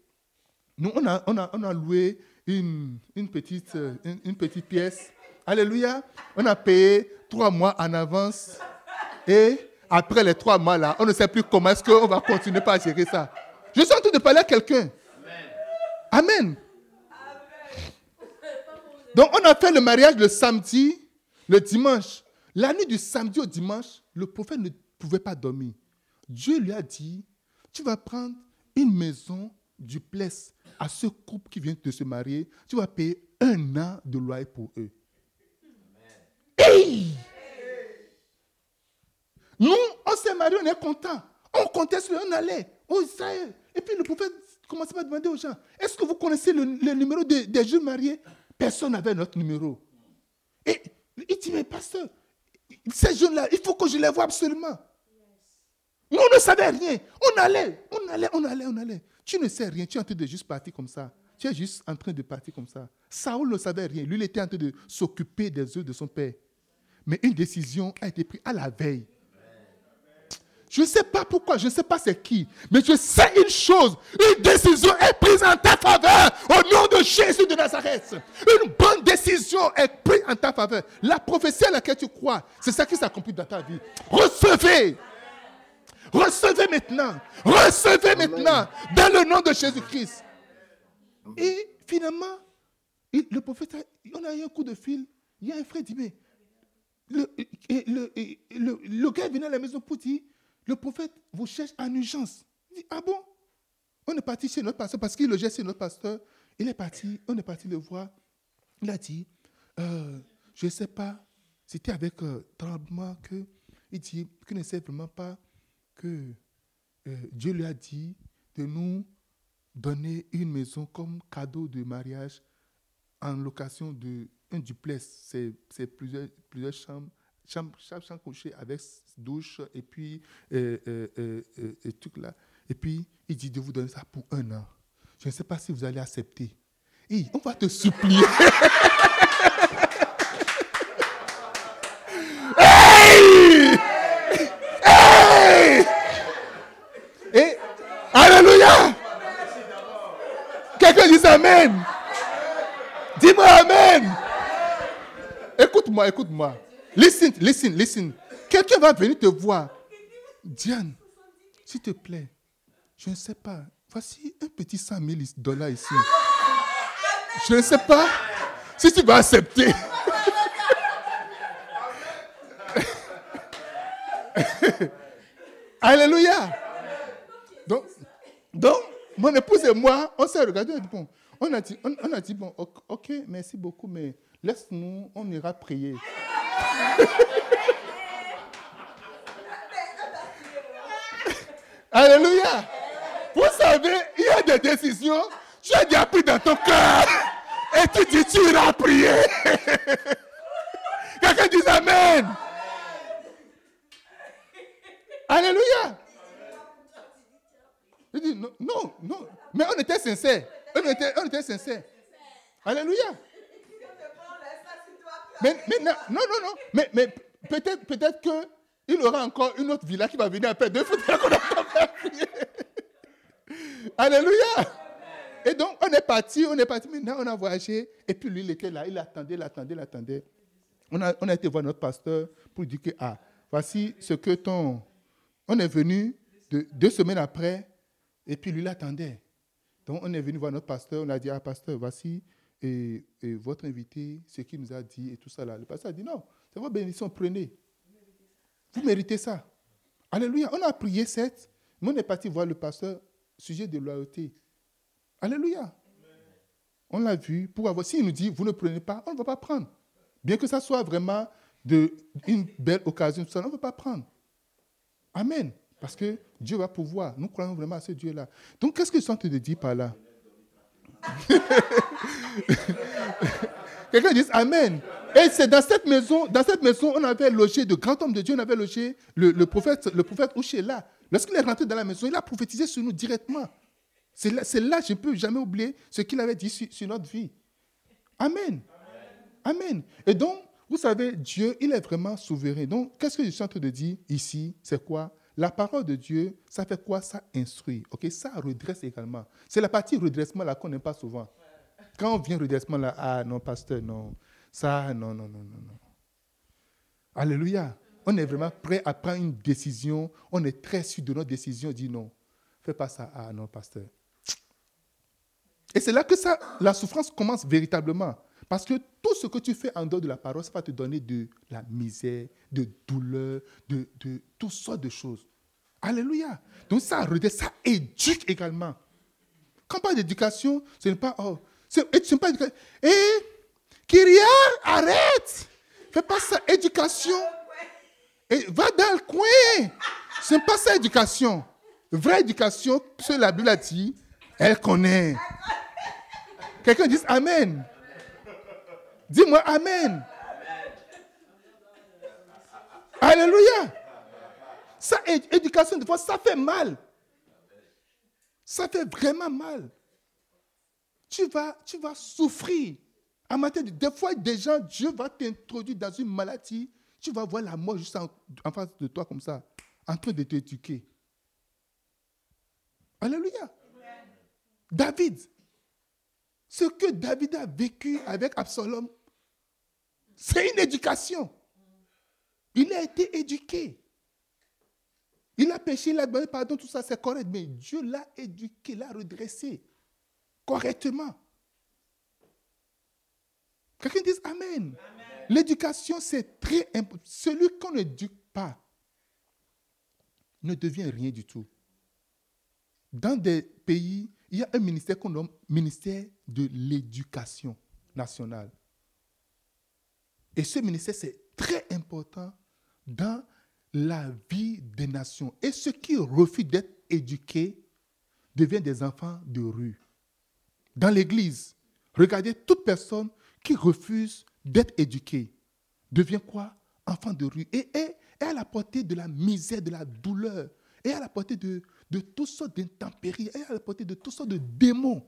nous, on a, loué une, une, petite, euh, une, petite pièce. Alléluia. On a payé trois mois en avance. Et après les trois mois on ne sait plus comment est-ce qu'on va continuer à gérer ça. Je suis en train de parler à quelqu'un. Amen. Donc on a fait le mariage le samedi, le dimanche. La nuit du samedi au dimanche, le prophète ne pouvait pas dormir. Dieu lui a dit, tu vas prendre une maison du place à ce couple qui vient de se marier, tu vas payer un an de loyer pour eux. Nous, on s'est mariés, on est content. On comptait sur on allait au Israël. Et puis le prophète commençait à demander aux gens, est-ce que vous connaissez le, numéro des jeunes mariés? Personne n'avait notre numéro. Et il dit, mais pasteur, ces jeunes-là, il faut que je les voie absolument. Nous, on ne savait rien. On allait, on allait, on allait, on allait. Tu ne sais rien, tu es en train de juste partir comme ça. Tu es juste en train de partir comme ça. Saoul ne savait rien. Lui, il était en train de s'occuper des œufs de son père. Mais une décision a été prise à la veille. Je ne sais pas pourquoi, je ne sais pas c'est qui, mais je sais une chose, une décision est prise en ta faveur au nom de Jésus de Nazareth. Une bonne décision est prise en ta faveur. La prophétie à laquelle tu crois, c'est ça qui s'accomplit dans ta vie. Recevez. Recevez maintenant. Recevez maintenant dans le nom de Jésus-Christ. Et finalement, le prophète, on a eu un coup de fil. Il y a un frère qui dit, mais le, le, le, gars venu à la maison pour dire, le prophète vous cherche en urgence. Il dit, ah bon? On est parti chez notre pasteur parce qu'il logeait chez notre pasteur. Il est parti, on est parti le voir. Il a dit, euh, je ne sais pas, c'était avec euh, tremblement que il dit qu'il ne sait vraiment pas que euh, Dieu lui a dit de nous donner une maison comme cadeau de mariage en location de un duplex. C'est plusieurs, plusieurs chambres chambre, chambre, chambre couchée avec douche et puis euh, euh, euh, euh truc là. Et puis, il dit de vous donner ça pour un an. Je ne sais pas si vous allez accepter. Et on va te supplier. hey! Hey! Et, Alléluia! Quelqu'un dit Amen. Dis-moi Amen. Écoute-moi, écoute-moi. Listen, listen, listen. Quelqu'un va venir te voir. Diane, s'il te plaît, je ne sais pas. Voici un petit 100 000 dollars ici. Je ne sais pas si tu vas accepter. Alléluia. Donc, donc, mon épouse et moi, on s'est regardé. Bon, on a dit, on, on a dit bon, ok, merci beaucoup, mais laisse-nous, on ira prier. Alléluia. Vous savez, il y a des décisions, tu as déjà pris dans ton cœur. Et tu dis, tu iras prier. Quelqu'un dit Amen. Alléluia. Non, non, non. Mais on était sincères. On était, on était sincères. Alléluia. Mais, non, non, non, Mais, mais peut-être peut qu'il aura encore une autre villa qui va venir après deux fois. Alléluia. Et donc, on est parti, on est parti. Maintenant, on a voyagé. Et puis, lui, il était là. Il attendait, il attendait, il attendait. On a, on a été voir notre pasteur pour dire que, ah, voici ce que ton. On est venu deux semaines après. Et puis, lui, il attendait. Donc, on est venu voir notre pasteur. On a dit, ah, pasteur, voici et, votre invité, ce qu'il nous a dit et tout ça là. Le pasteur a dit non, c'est votre bénédiction, prenez. Vous méritez ça. Alléluia. On a prié cette, mais on est parti voir le pasteur, sujet de loyauté. Alléluia. On l'a vu. Pour avoir, s'il nous dit, vous ne prenez pas, on ne va pas prendre. Bien que ça soit vraiment de, une belle occasion, on ne va pas prendre. Amen. Parce que Dieu va pouvoir. Nous croyons vraiment à ce Dieu-là. Donc, qu'est-ce que je suis en train de dire par là? Quelqu'un dit Amen. Et c'est dans cette maison, dans cette maison, on avait logé de grands hommes de Dieu, on avait logé le, prophète, le prophète. Lorsqu'il est rentré dans la maison, il a prophétisé sur nous directement. C'est là, là, je ne peux jamais oublier ce qu'il avait dit sur, notre vie. Amen. Amen. Et donc, vous savez, Dieu, il est vraiment souverain. Donc, qu'est-ce que je suis en train de dire ici? C'est quoi? La parole de Dieu, ça fait quoi? Ça instruit. ok? Ça redresse également. C'est la partie redressement là qu'on n'aime pas souvent. Quand on vient redressement là, ah non, pasteur, non. Ça, non, non, non, non, non. Alléluia. On est vraiment prêt à prendre une décision. On est très sûr de notre décision. On dit non. Fais pas ça. Ah non, pasteur. Et c'est là que ça, la souffrance commence véritablement. Parce que tout ce que tu fais en dehors de la parole, ça va te donner de la misère, de douleur, de, de toutes sortes de choses. Alléluia. Donc ça ça éduque également. Quand on parle d'éducation, ce n'est pas... Oh, ce n'est pas éducation. Eh, Kyria, arrête. Fais pas ça, éducation. Et va dans le coin. Ce n'est pas ça, éducation. Vraie éducation, ce que la Bible a dit, elle connaît. Quelqu'un dit Amen. Dis-moi Amen. Alléluia. Ça, éducation, des fois, ça fait mal. Ça fait vraiment mal. Tu vas, tu vas souffrir. Des fois, des gens, Dieu va t'introduire dans une maladie. Tu vas voir la mort juste en, face de toi comme ça. en train de t'éduquer. Alléluia. David, ce que David a vécu avec Absalom, c'est une éducation. Il a été éduqué. Il a péché, il a demandé pardon, tout ça, c'est correct. Mais Dieu l'a éduqué, l'a redressé correctement. Quelqu'un dit Amen. L'éducation, c'est très important. Celui qu'on n'éduque pas ne devient rien du tout. Dans des pays, il y a un ministère qu'on nomme ministère de l'éducation nationale. Et ce ministère, c'est très important dans la vie des nations. Et ceux qui refusent d'être éduqués deviennent des enfants de rue. Dans l'Église, regardez, toute personne qui refuse d'être éduquée devient quoi? Enfant de rue. Et est, à la portée de la misère, de la douleur, et à la portée de, de toutes sortes d'intempéries, et à la portée de toutes sortes de démons.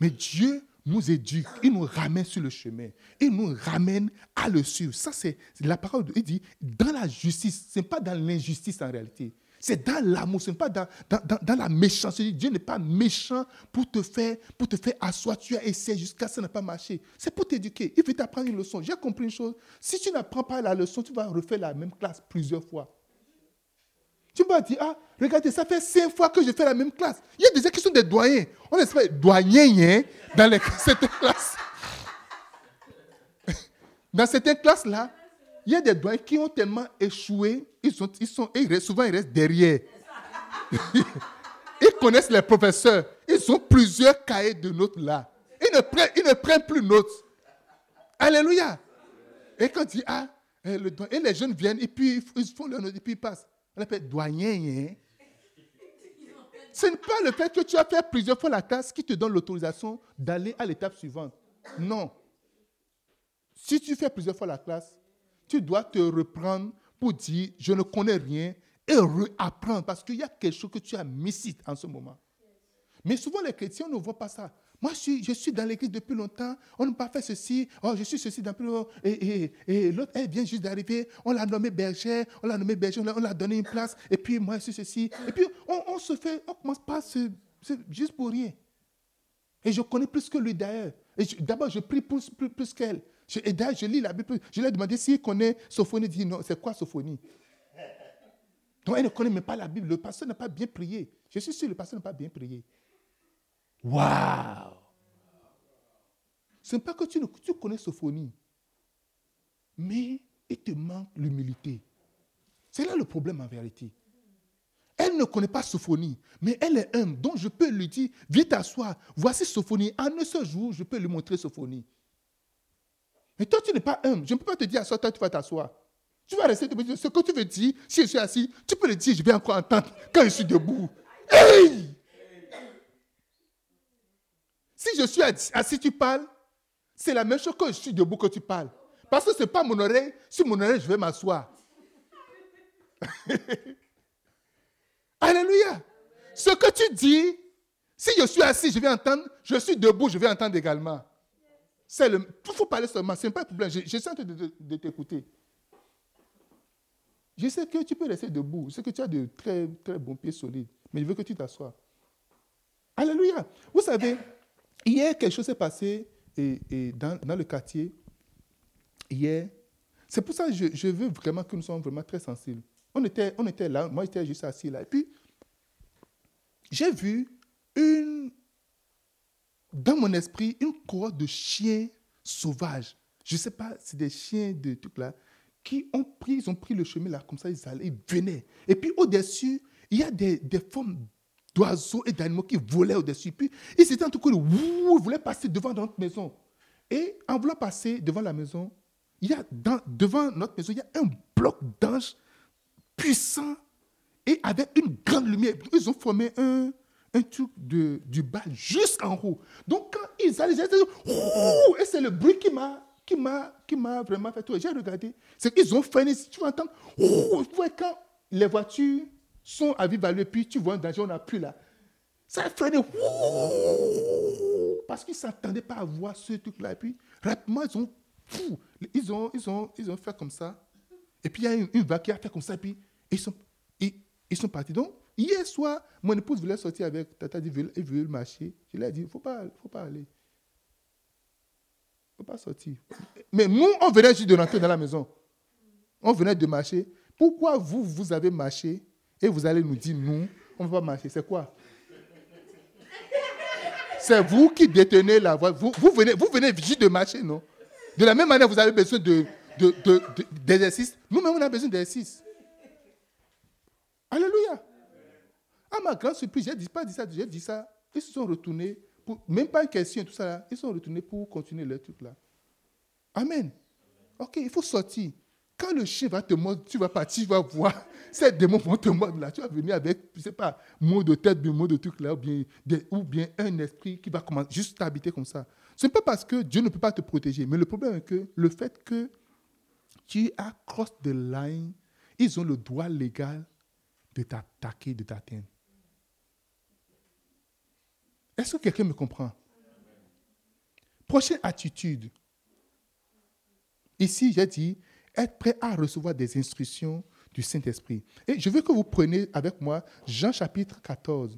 Mais Dieu nous éduque, il nous ramène sur le chemin, il nous ramène à le suivre. Ça, c'est la parole, il dit, dans la justice, ce n'est pas dans l'injustice en réalité. C'est dans l'amour, ce n'est pas dans, dans, la méchanceté. Dieu n'est pas méchant pour te faire, pour te faire asseoir. Tu as essayé jusqu'à ça n'a pas marché. C'est pour t'éduquer. Il veut t'apprendre une leçon. J'ai compris une chose. Si tu n'apprends pas la leçon, tu vas refaire la même classe plusieurs fois. Tu vas dire, ah, regardez, ça fait cinq fois que je fais la même classe. Il y a des gens qui sont des doyens. On espère doyens hein, dans les, cette classe. Dans cette classe-là, il y a des doyens qui ont tellement échoué, ils, sont, ils sont, souvent ils restent derrière. ils connaissent les professeurs. Ils ont plusieurs cahiers de notes là. Ils ne prennent, ils ne prennent plus notes. Alléluia. Et quand il ah, eh, le, et les jeunes viennent, et puis ils font leur note, et puis ils passent. On appelle doyen. Hein? Ce n'est pas le fait que tu as fait plusieurs fois la classe qui te donne l'autorisation d'aller à l'étape suivante. Non. Si tu fais plusieurs fois la classe, tu dois te reprendre pour dire je ne connais rien et réapprendre parce qu'il y a quelque chose que tu as mis en ce moment. Mais souvent les chrétiens ne voient pas ça. Moi, je suis, dans l'église depuis longtemps, on n'a pas fait ceci, oh, je suis ceci. Et, l'autre, elle vient juste d'arriver, on l'a nommé berger, on l'a nommé berger, on l'a donné une place, et puis moi, je suis ceci. Et puis, on, se fait, on commence pas juste pour rien. Et je connais plus que lui d'ailleurs. D'abord, je prie plus, plus, plus qu'elle. Et d'ailleurs, je lis la Bible. Je lui ai demandé s'il connaît Sophonie. Il dit non, c'est quoi Sophonie? Donc, elle ne connaît même pas la Bible. Le pasteur n'a pas bien prié. Je suis sûr le pasteur n'a pas bien prié. Waouh Ce n'est pas que tu, tu connais Sophonie, mais il te manque l'humilité. C'est là le problème en vérité. Elle ne connaît pas Sophonie, mais elle est humble. Donc je peux lui dire, viens t'asseoir. Voici Sophonie. En un seul jour, je peux lui montrer Sophonie. Mais toi, tu n'es pas humble. Je ne peux pas te dire, assois, toi, tu vas t'asseoir. Tu vas rester debout. Ce que tu veux dire, si je suis assis, tu peux le dire, je vais encore entendre quand je suis debout. Hey! Si je suis assis, tu parles, c'est la même chose que je suis debout que tu parles. Parce que ce n'est pas mon oreille. Sur mon oreille, je vais m'asseoir. Alléluia. Ce que tu dis, si je suis assis, je vais entendre. Je suis debout, je vais entendre également. Le. Il faut parler seulement. Ce n'est pas un problème. Je, je de, t'écouter. Je sais que tu peux rester debout. Je sais que tu as de très, très bons pieds solides. Mais je veux que tu t'assoies. Alléluia. Vous savez, hier, quelque chose s'est passé et, dans, dans, le quartier. Hier. C'est pour ça que je, je, veux vraiment que nous soyons vraiment très sensibles. On était, on était là, moi j'étais juste assis là. Et puis, j'ai vu une, dans mon esprit une cohorte de chiens sauvages. Je ne sais pas, c'est des chiens de trucs là, qui ont pris, ils ont pris le chemin là, comme ça, ils allaient, ils venaient. Et puis au-dessus, il y a des, formes d'oiseaux et d'animaux qui volaient au-dessus. Puis ils étaient en tout cas, ils voulaient passer devant notre maison. Et en voulant passer devant la maison, il y a dans, devant notre maison, il y a un bloc d'anges puissant et avec une grande lumière. Ils ont formé un, un truc de, du bas jusqu'en haut. Donc quand ils allaient, et c'est le bruit qui m'a qui m'a qui m'a vraiment fait tout. J'ai regardé, c'est qu'ils ont freiné. Tu vas entendre, quand les voitures sont à vive allure, puis tu vois un danger, on n'a plus là. Ça a freiné, parce qu'ils ne s'attendaient pas à voir ce truc-là. Et puis rapidement, ils ont, ils ont, ils ont, ils ont fait comme ça. Et puis il y a une, une vague qui a fait comme ça, et puis ils sont, ils, ils sont partis. Donc, hier soir, mon épouse voulait sortir avec Tata, dit, elle veut marcher. Je lui ai dit, il ne faut pas, faut pas aller. Il ne faut pas sortir. Mais nous, on venait juste de rentrer dans la maison. On venait de marcher. Pourquoi vous, vous avez marché et vous allez nous dire, nous, on ne va pas marcher? C'est quoi? C'est vous qui détenez la voie. Vous, venez, vous venez juste de marcher, non? De la même manière, vous avez besoin de, de, de, d'exercice. Nous-mêmes, on a besoin d'exercice. Alléluia. À ma grande surprise, j'ai dit, pas dit ça, j'ai dit ça. Ils se sont retournés, pour, même pas une question, tout ça là. Ils sont retournés pour continuer leur truc là. Amen. Ok, il faut sortir. Quand le chien va te mordre, tu vas partir, tu vas voir. Ces démons vont te mordre là. Tu vas venir avec, je sais pas, mot de tête, mot de truc là, ou bien, des- ou bien un esprit qui va commencer juste t'habiter comme ça. Ce n'est pas parce que Dieu ne peut pas te protéger, mais le problème est que le fait que tu as cross the line, ils ont le droit légal de t'attaquer, de t'atteindre. Est-ce que quelqu'un me comprend? Prochaine attitude. Ici, j'ai dit être prêt à recevoir des instructions du Saint-Esprit. Et je veux que vous preniez avec moi Jean chapitre 14.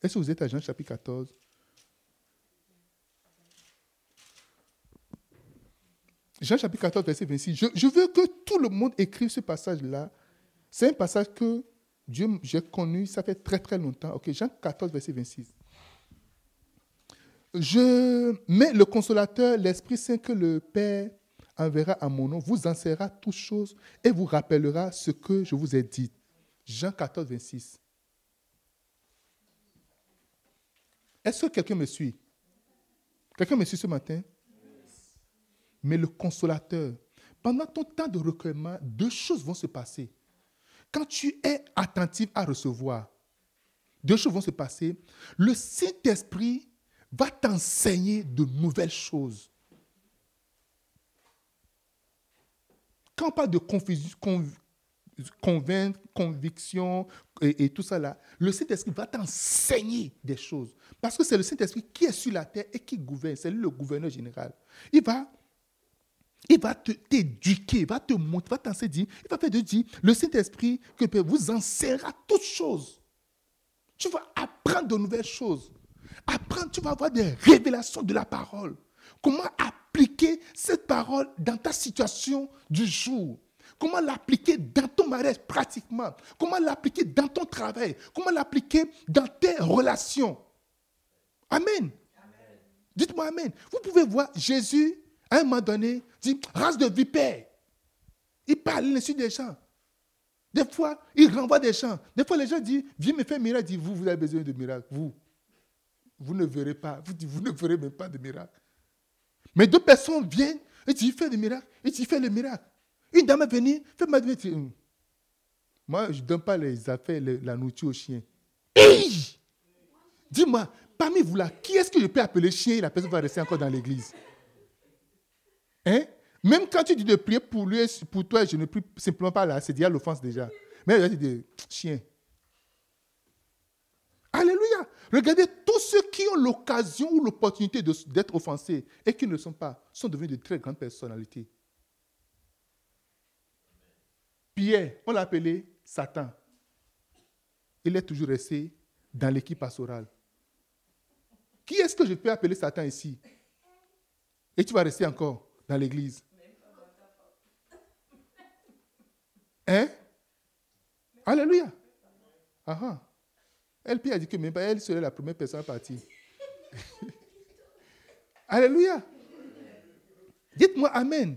Est-ce que vous êtes à Jean chapitre 14? Jean chapitre 14, verset 26. Je, je veux que tout le monde écrive ce passage-là. C'est un passage que Dieu, j'ai connu, ça fait très très longtemps. Jean 14, verset 26. Je le consolateur, l'Esprit Saint que le Père enverra à mon nom, vous enseignera toutes choses et vous rappellera ce que je vous ai dit. Jean 14, 26. Est-ce que quelqu'un me suit? Quelqu'un me suit ce matin? Mais le consolateur, pendant ton temps de recueillement, deux choses vont se passer. Quand tu es attentif à recevoir, deux choses vont se passer. Le Saint-Esprit va t'enseigner de nouvelles choses. Quand on parle de conviction et, et tout ça là, le Saint-Esprit va t'enseigner des choses. Parce que c'est le Saint-Esprit qui est sur la terre et qui gouverne. C'est lui le gouverneur général. Il va, il va te- t'éduquer, il va te montrer, il va t'enseigner. Il va faire de dire, le Saint-Esprit que vous enseignera toutes choses. Tu vas apprendre de nouvelles choses. Apprendre, tu vas avoir des révélations de la parole. Comment appliquer cette parole dans ta situation du jour? Comment l'appliquer dans ton mariage pratiquement? Comment l'appliquer dans ton travail? Comment l'appliquer dans tes relations? Amen. Dites-moi Amen. Vous pouvez voir Jésus, à un moment donné, dit race de vipère. Il parle l'insu des gens. Des fois, il renvoie des gens. Des fois, les gens disent Viens me faire miracle. Il dit Vous, vous avez besoin de miracle. Vous, vous ne verrez pas. Vous, vous ne verrez même pas de miracle. Mais deux personnes viennent et disent Fais le miracle. Et tu fais le miracle. Une dame est venue, fait ma Hum. Moi, je ne donne pas les affaires, la nourriture aux chiens. Dis-moi, parmi vous là, qui est-ce que je peux appeler chien et la personne va rester encore dans l'église? Hein? Même quand tu dis de prier pour lui, pour toi, je ne prie simplement pas là, c'est déjà l'offense déjà. Mais il dit de chien. Alléluia. Regardez, tous ceux qui ont l'occasion ou l'opportunité d'être offensés et qui ne le sont pas, sont devenus de très grandes personnalités. Pierre, on l'a appelé Satan. Il est toujours resté dans l'équipe pastorale. Qui est-ce que je peux appeler Satan ici? Et tu vas rester encore dans l'église. Hein? Alléluia. Ah. Elle, puis, a dit que même pas elle serait la première personne à partir. Alléluia. Dites-moi Amen.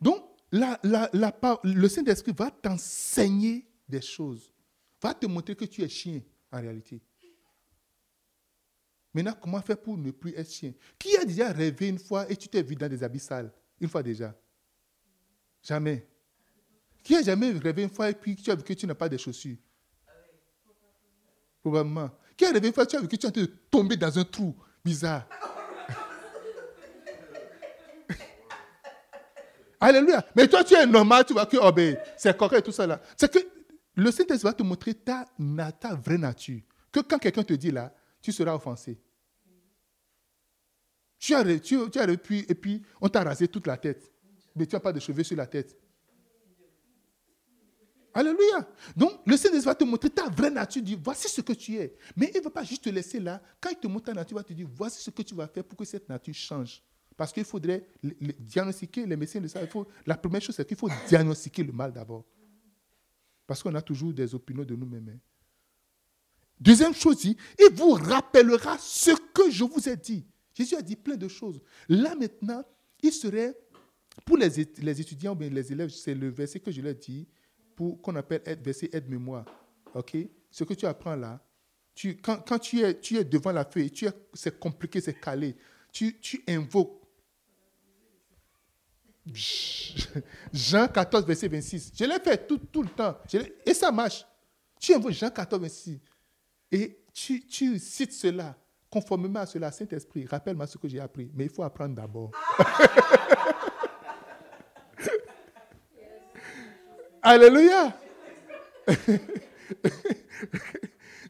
Donc, la, la, la le Saint-Esprit va t'enseigner des choses. Va te montrer que tu es chien en réalité. Maintenant, comment faire pour ne plus être chien? Qui a déjà rêvé une fois et tu t'es vu dans des habits sales Une fois déjà? Jamais. Qui a jamais rêvé une fois et puis tu as vu que tu n'as pas de chaussures? Probablement. Qui a rêvé une fois tu as vu que tu es en train de tomber dans un trou bizarre? Alléluia. Mais toi, tu es normal, tu vois que oh, ben, c'est correct et tout ça là. C'est que le Saint-Esprit va te montrer ta, vraie nature. Que quand quelqu'un te dit là, tu seras offensé. Tu as, tu as et puis on t'a rasé toute la tête. Mais tu n'as pas de cheveux sur la tête. Alléluia. Donc, le Seigneur va te montrer ta vraie nature. Dit, voici ce que tu es. Mais il ne va pas juste te laisser là. Quand il te montre ta nature, il va te dire, voici ce que tu vas faire pour que cette nature change. Parce qu'il faudrait diagnostiquer, les médecins le savent. la première chose, c'est qu'il faut diagnostiquer le mal d'abord. Parce qu'on a toujours des opinions de nous-mêmes. Hein. Deuxième chose, il vous rappellera ce que je vous ai dit. Jésus a dit plein de choses. Là maintenant, il serait, pour les, étudiants ou les élèves, c'est le verset que je leur dis, pour qu'on appelle verset aide-mémoire. OK? Ce que tu apprends là, tu, quand, tu, es, tu es devant la feuille, tu c'est compliqué, c'est calé, tu, tu invoques. Jean 14, verset 26. Je l'ai fait tout, tout le temps. et ça marche. Tu invoques Jean 14, 26. Et tu, tu cites cela. Conformément à cela, Saint-Esprit, rappelle-moi ce que j'ai appris. Mais il faut apprendre d'abord. Alléluia.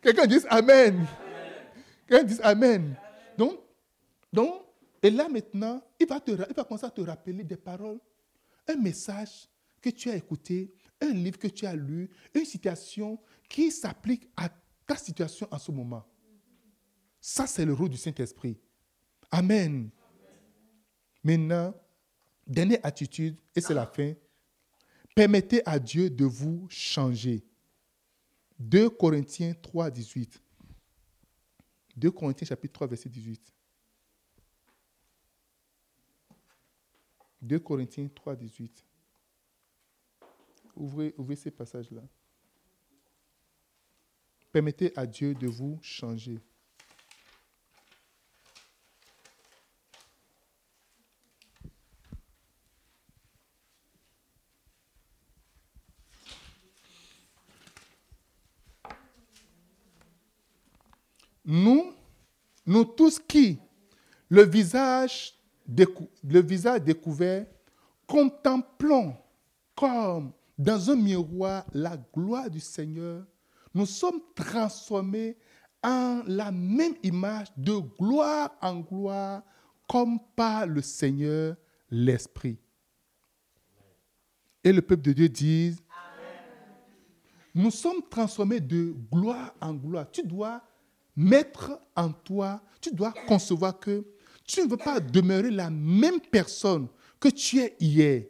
Quelqu'un dit Amen. Quelqu'un dit Amen. Donc, donc, et là maintenant, il va, te, il va commencer à te rappeler des paroles, un message que tu as écouté, un livre que tu as lu, une situation qui s'applique à ta situation en ce moment. Ça, c'est le rôle du Saint-Esprit. Amen. Maintenant, dernière attitude, et c'est la fin. Permettez à Dieu de vous changer. 2 Corinthiens 3, 18. 2 Corinthiens chapitre 3, verset 18. 2 Corinthiens 3, 18. Ouvrez, ouvrez ces passages-là. Permettez à Dieu de vous changer. Nous, nous tous qui, le visage, le visage découvert, contemplons comme dans un miroir la gloire du Seigneur, nous sommes transformés en la même image de gloire en gloire, comme par le Seigneur l'Esprit. Et le peuple de Dieu dit, nous sommes transformés de gloire en gloire. Tu dois mettre en toi, tu dois concevoir que tu ne veux pas demeurer la même personne que tu es hier.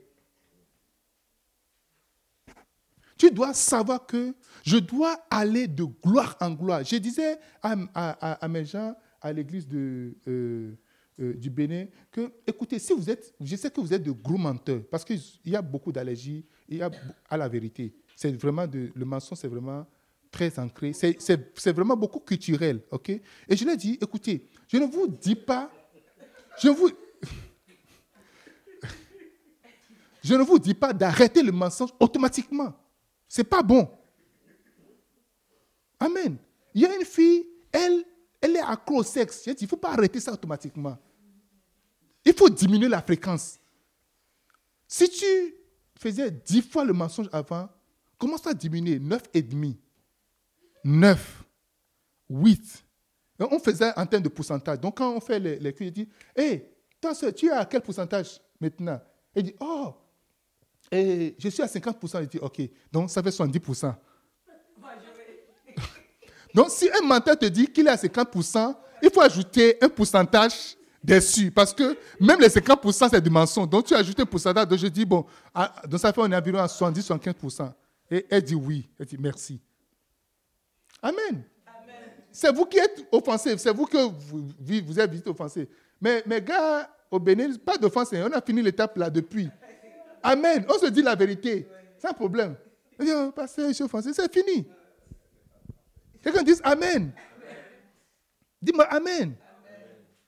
Tu dois savoir que je dois aller de gloire en gloire. Je disais à, mes gens à l'église de, euh, euh, du Bénin que, écoutez, si vous êtes, je sais que vous êtes de gros menteurs, parce qu'il y a beaucoup d'allergies à la vérité. C'est vraiment le mensonge, c'est vraiment très ancré. C'est vraiment beaucoup culturel, Et je lui ai dit, écoutez, je ne vous dis pas, je vous, je ne vous dis pas d'arrêter le mensonge automatiquement. C'est pas bon. Amen. Il y a une fille, elle, elle est accro au sexe. Il ne faut pas arrêter ça automatiquement. Il faut diminuer la fréquence. Si tu faisais dix fois le mensonge avant, commence à diminuer, neuf et demi. 9, 8. On faisait en termes de pourcentage. Donc, quand on fait les, les je dis Hé, tu es à quel pourcentage maintenant? Il dit Oh, et je suis à 50%. Il dit Ok, donc ça fait 70%. donc, si un menteur te dit qu'il est à 50%, il faut ajouter un pourcentage dessus. Parce que même les 50%, c'est du mensonge. Donc, tu ajoutes un pourcentage. Donc, je dis Bon, donc ça fait on est environ à 70-75%. Et elle dit Oui. Elle dit Merci. Amen. C'est vous qui êtes offensé. C'est vous que vous, êtes vite offensé. Mais mes gars, au Bénin, pas d'offense. On a fini l'étape là depuis. Amen. On se dit la vérité. Un problème. Oh, pasteur, je suis offensé. C'est fini. Quelqu'un dit Amen. Dis-moi Amen.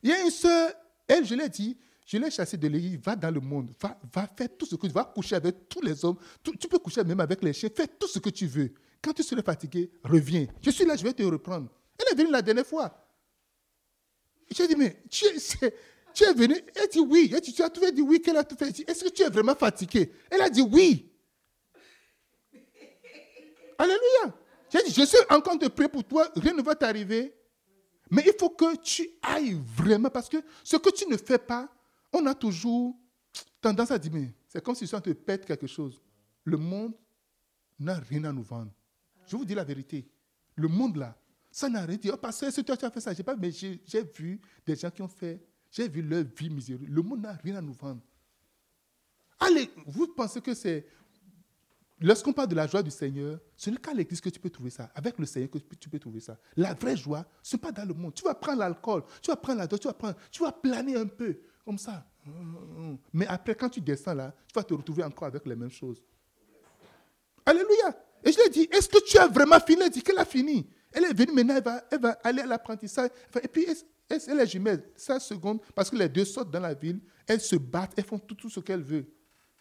Il y a une soeur, elle, je l'ai dit, je l'ai chassée de l'église, va dans le monde, va, va faire tout ce que tu veux, va coucher avec tous les hommes, tu peux coucher même avec les chiens, fais tout ce que tu veux. Quand tu seras fatigué, reviens. Je suis là, je vais te reprendre. Elle est venue la dernière fois. J'ai dit, mais tu es, tu es venu Elle dit oui. Elle dit, tu as tout fait, dit oui, a tout fait. Est-ce que tu es vraiment fatigué? Elle a dit oui. Alléluia. J'ai dit, je suis en train de pour toi, rien ne va t'arriver. Mais il faut que tu ailles vraiment, parce que ce que tu ne fais pas, on a toujours tendance à dire, mais c'est comme si ça te pète quelque chose. Le monde n'a rien à nous vendre. Je vous dis la vérité. Le monde là, ça n'a rien dit. Oh, parce que toi, tu as fait ça. J'ai pas, mais j'ai vu des gens qui ont fait, j'ai vu leur vie misérieuse. Le monde n'a rien à nous vendre. Allez, vous pensez que c'est. Lorsqu'on parle de la joie du Seigneur, ce n'est qu'à l'église que tu peux trouver ça. Avec le Seigneur que tu peux trouver ça. La vraie joie, ce n'est pas dans le monde. Tu vas prendre l'alcool, tu vas prendre la drogue, tu vas prendre, tu vas planer un peu, comme ça. Mais après, quand tu descends là, tu vas te retrouver encore avec les mêmes choses. Alléluia. Et je lui ai dit, est-ce que tu as vraiment fini? Elle dit qu'elle a fini. Elle est venue maintenant, elle va, elle va aller à l'apprentissage. Et puis, elle, est jumelle, 5 secondes, parce que les deux sortent dans la ville, elles se battent, elles font tout, tout ce qu'elles veulent.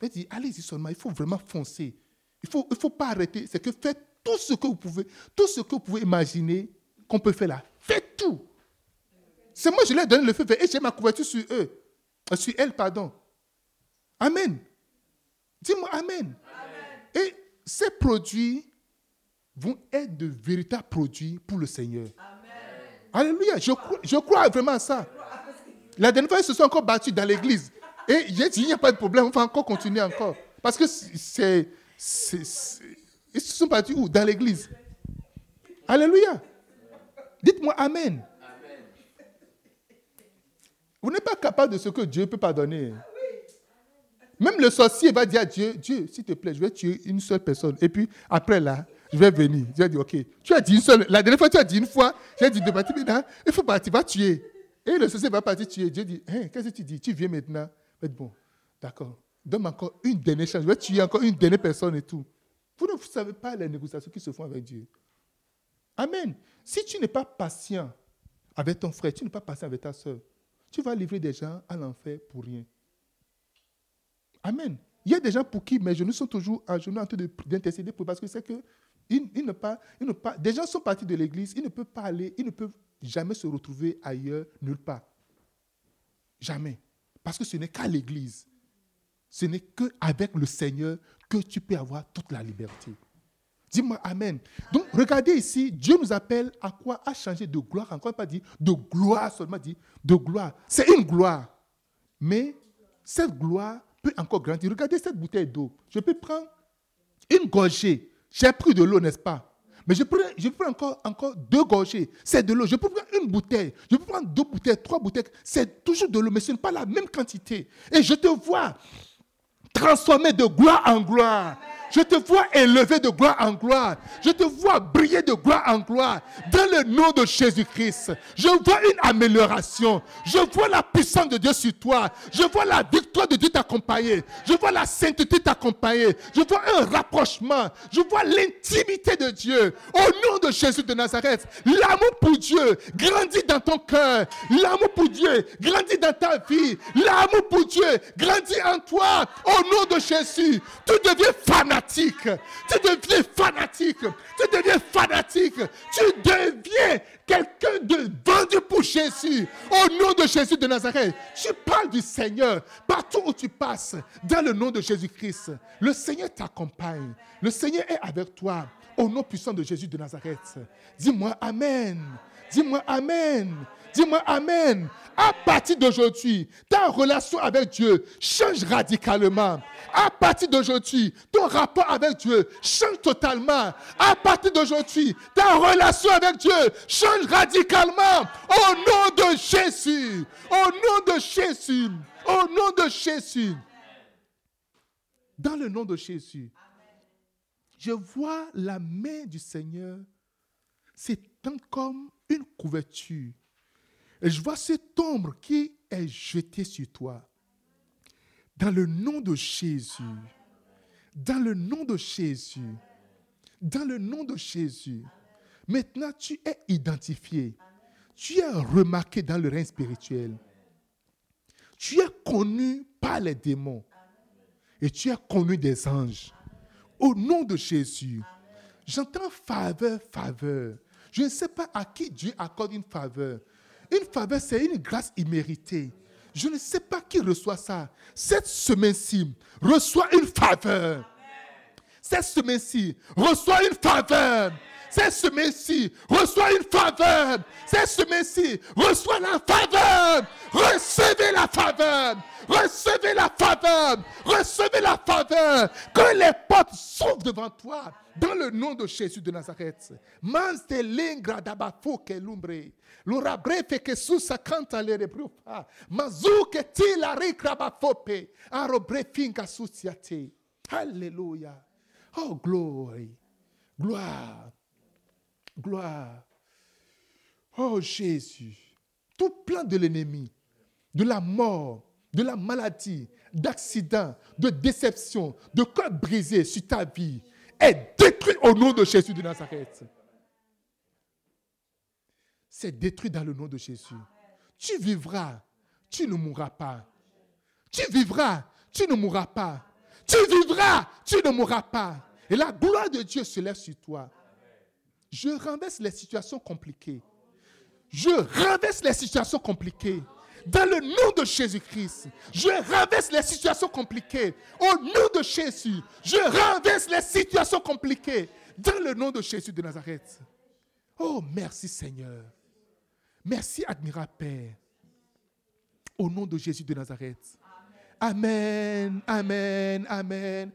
Elle dit, allez-y seulement, il faut vraiment foncer. Il ne faut, il faut pas arrêter. C'est que faites tout ce que vous pouvez, tout ce que vous pouvez imaginer qu'on peut faire là. Faites tout. C'est moi, je leur ai donné le feu vert et j'ai ma couverture sur eux. Euh, sur elle, pardon. Amen. Dis-moi Amen. Et ces produits vont être de véritables produits pour le Seigneur. Alléluia. Je crois, je crois vraiment à ça. La dernière fois, ils se sont encore battus dans l'église. Et j'ai dit, il n'y a pas de problème, on va encore continuer encore. Parce que c'est. Ils se sont battus où? Dans l'église. Alléluia. Dites-moi Amen. Vous n'êtes pas capable de ce que Dieu peut pardonner. Même le sorcier va dire à Dieu, Dieu, s'il te plaît, je vais tuer une seule personne. Et puis, après là, je vais venir. Dieu a dit, OK. Tu as dit une seule. La dernière fois, tu as dit une fois, j'ai dit de partir maintenant. Il faut partir, va tuer. Et le sorcier va partir tuer. Dieu dit, hein, qu'est-ce que tu dis? Tu viens maintenant. Bon, d'accord. Donne-moi encore une dernière chance. Je vais tuer encore une dernière personne et tout. Vous ne savez pas les négociations qui se font avec Dieu. Amen. Si tu n'es pas patient avec ton frère, tu n'es pas patient avec ta soeur, tu vas livrer des gens à l'enfer pour rien. Amen. Il y a des gens pour qui mes genoux sont toujours en train d'intercéder parce que c'est que ils, ne pas, ils ne pas, des gens sont partis de l'église, ils ne peuvent pas aller, ils ne peuvent jamais se retrouver ailleurs, nulle part. Jamais. Parce que ce n'est qu'à l'église. Ce n'est qu'avec le Seigneur que tu peux avoir toute la liberté. Dis-moi Amen. Donc, regardez ici, Dieu nous appelle à quoi? À changer de gloire. Encore pas dit de gloire seulement, dit de gloire. C'est une gloire. Mais cette gloire encore grandir. Regardez cette bouteille d'eau. Je peux prendre une gorgée. J'ai pris de l'eau, n'est-ce pas? Mais je prends, je prends encore, encore deux gorgées. C'est de l'eau. Je peux prendre une bouteille. Je peux prendre deux bouteilles, trois bouteilles. C'est toujours de l'eau, mais ce n'est pas la même quantité. Et je te vois transformer de gloire en gloire. Je te vois élevé de gloire en gloire. Je te vois briller de gloire en gloire. Dans le nom de Jésus-Christ, je vois une amélioration. Je vois la puissance de Dieu sur toi. Je vois la victoire de Dieu t'accompagner. Je vois la sainteté t'accompagner. Je vois un rapprochement. Je vois l'intimité de Dieu. Au nom de Jésus de Nazareth, l'amour pour Dieu grandit dans ton cœur. L'amour pour Dieu grandit dans ta vie. L'amour pour Dieu grandit en toi. Au nom de Jésus, tu deviens fanatique Tu deviens fanatique. Tu deviens fanatique. Tu deviens quelqu'un de vendu pour Jésus. Au nom de Jésus de Nazareth. Tu parles du Seigneur partout où tu passes. Dans le nom de Jésus-Christ. Le Seigneur t'accompagne. Le Seigneur est avec toi. Au nom puissant de Jésus de Nazareth. Dis-moi Amen. Dis-moi Amen. Dis-moi Amen. À partir d'aujourd'hui, ta relation avec Dieu change radicalement. À partir d'aujourd'hui, ton rapport avec Dieu change totalement. À partir d'aujourd'hui, ta relation avec Dieu change radicalement. Au nom de Jésus. Au nom de Jésus. Au nom de Jésus. Dans le nom de Jésus. Je vois la main du Seigneur s'étendre comme une couverture. Et je vois cette ombre qui est jetée sur toi. Dans le nom de Jésus. Dans le nom de Jésus. Dans le nom de Jésus. Maintenant, tu es identifié. Tu es remarqué dans le règne spirituel. Tu es connu par les démons. Et tu es connu des anges. Au nom de Jésus. J'entends faveur, faveur. Je ne sais pas à qui Dieu accorde une faveur. Une faveur, c'est une grâce imméritée. Je ne sais pas qui reçoit ça. Cette semaine-ci, reçoit une faveur. Cette semaine-ci, reçois une faveur. Cette semaine-ci, reçois une faveur. Cette semaine-ci, reçois la faveur. Recevez la faveur. Recevez la faveur. Recevez la faveur. Que les portes s'ouvrent devant toi. Dans le nom de Jésus de Nazareth. Alléluia. Oh, glory. Gloire. Gloire. Oh Jésus. Tout plan de l'ennemi, de la mort, de la maladie, d'accident, de déception, de corps brisé sur ta vie est détruit au nom de Jésus de Nazareth. C'est détruit dans le nom de Jésus. Tu vivras, tu ne mourras pas. Tu vivras, tu ne mourras pas. Tu vivras, tu ne mourras pas. Et la gloire de Dieu se lève sur toi. Je renverse les situations compliquées. Je renverse les situations compliquées. Dans le nom de Jésus-Christ, je renverse les situations compliquées. Au nom de Jésus, je renverse les situations compliquées. Dans le nom de Jésus de Nazareth. Oh, merci Seigneur. Merci, admirable Père. Au nom de Jésus de Nazareth. Amen, amen, amen,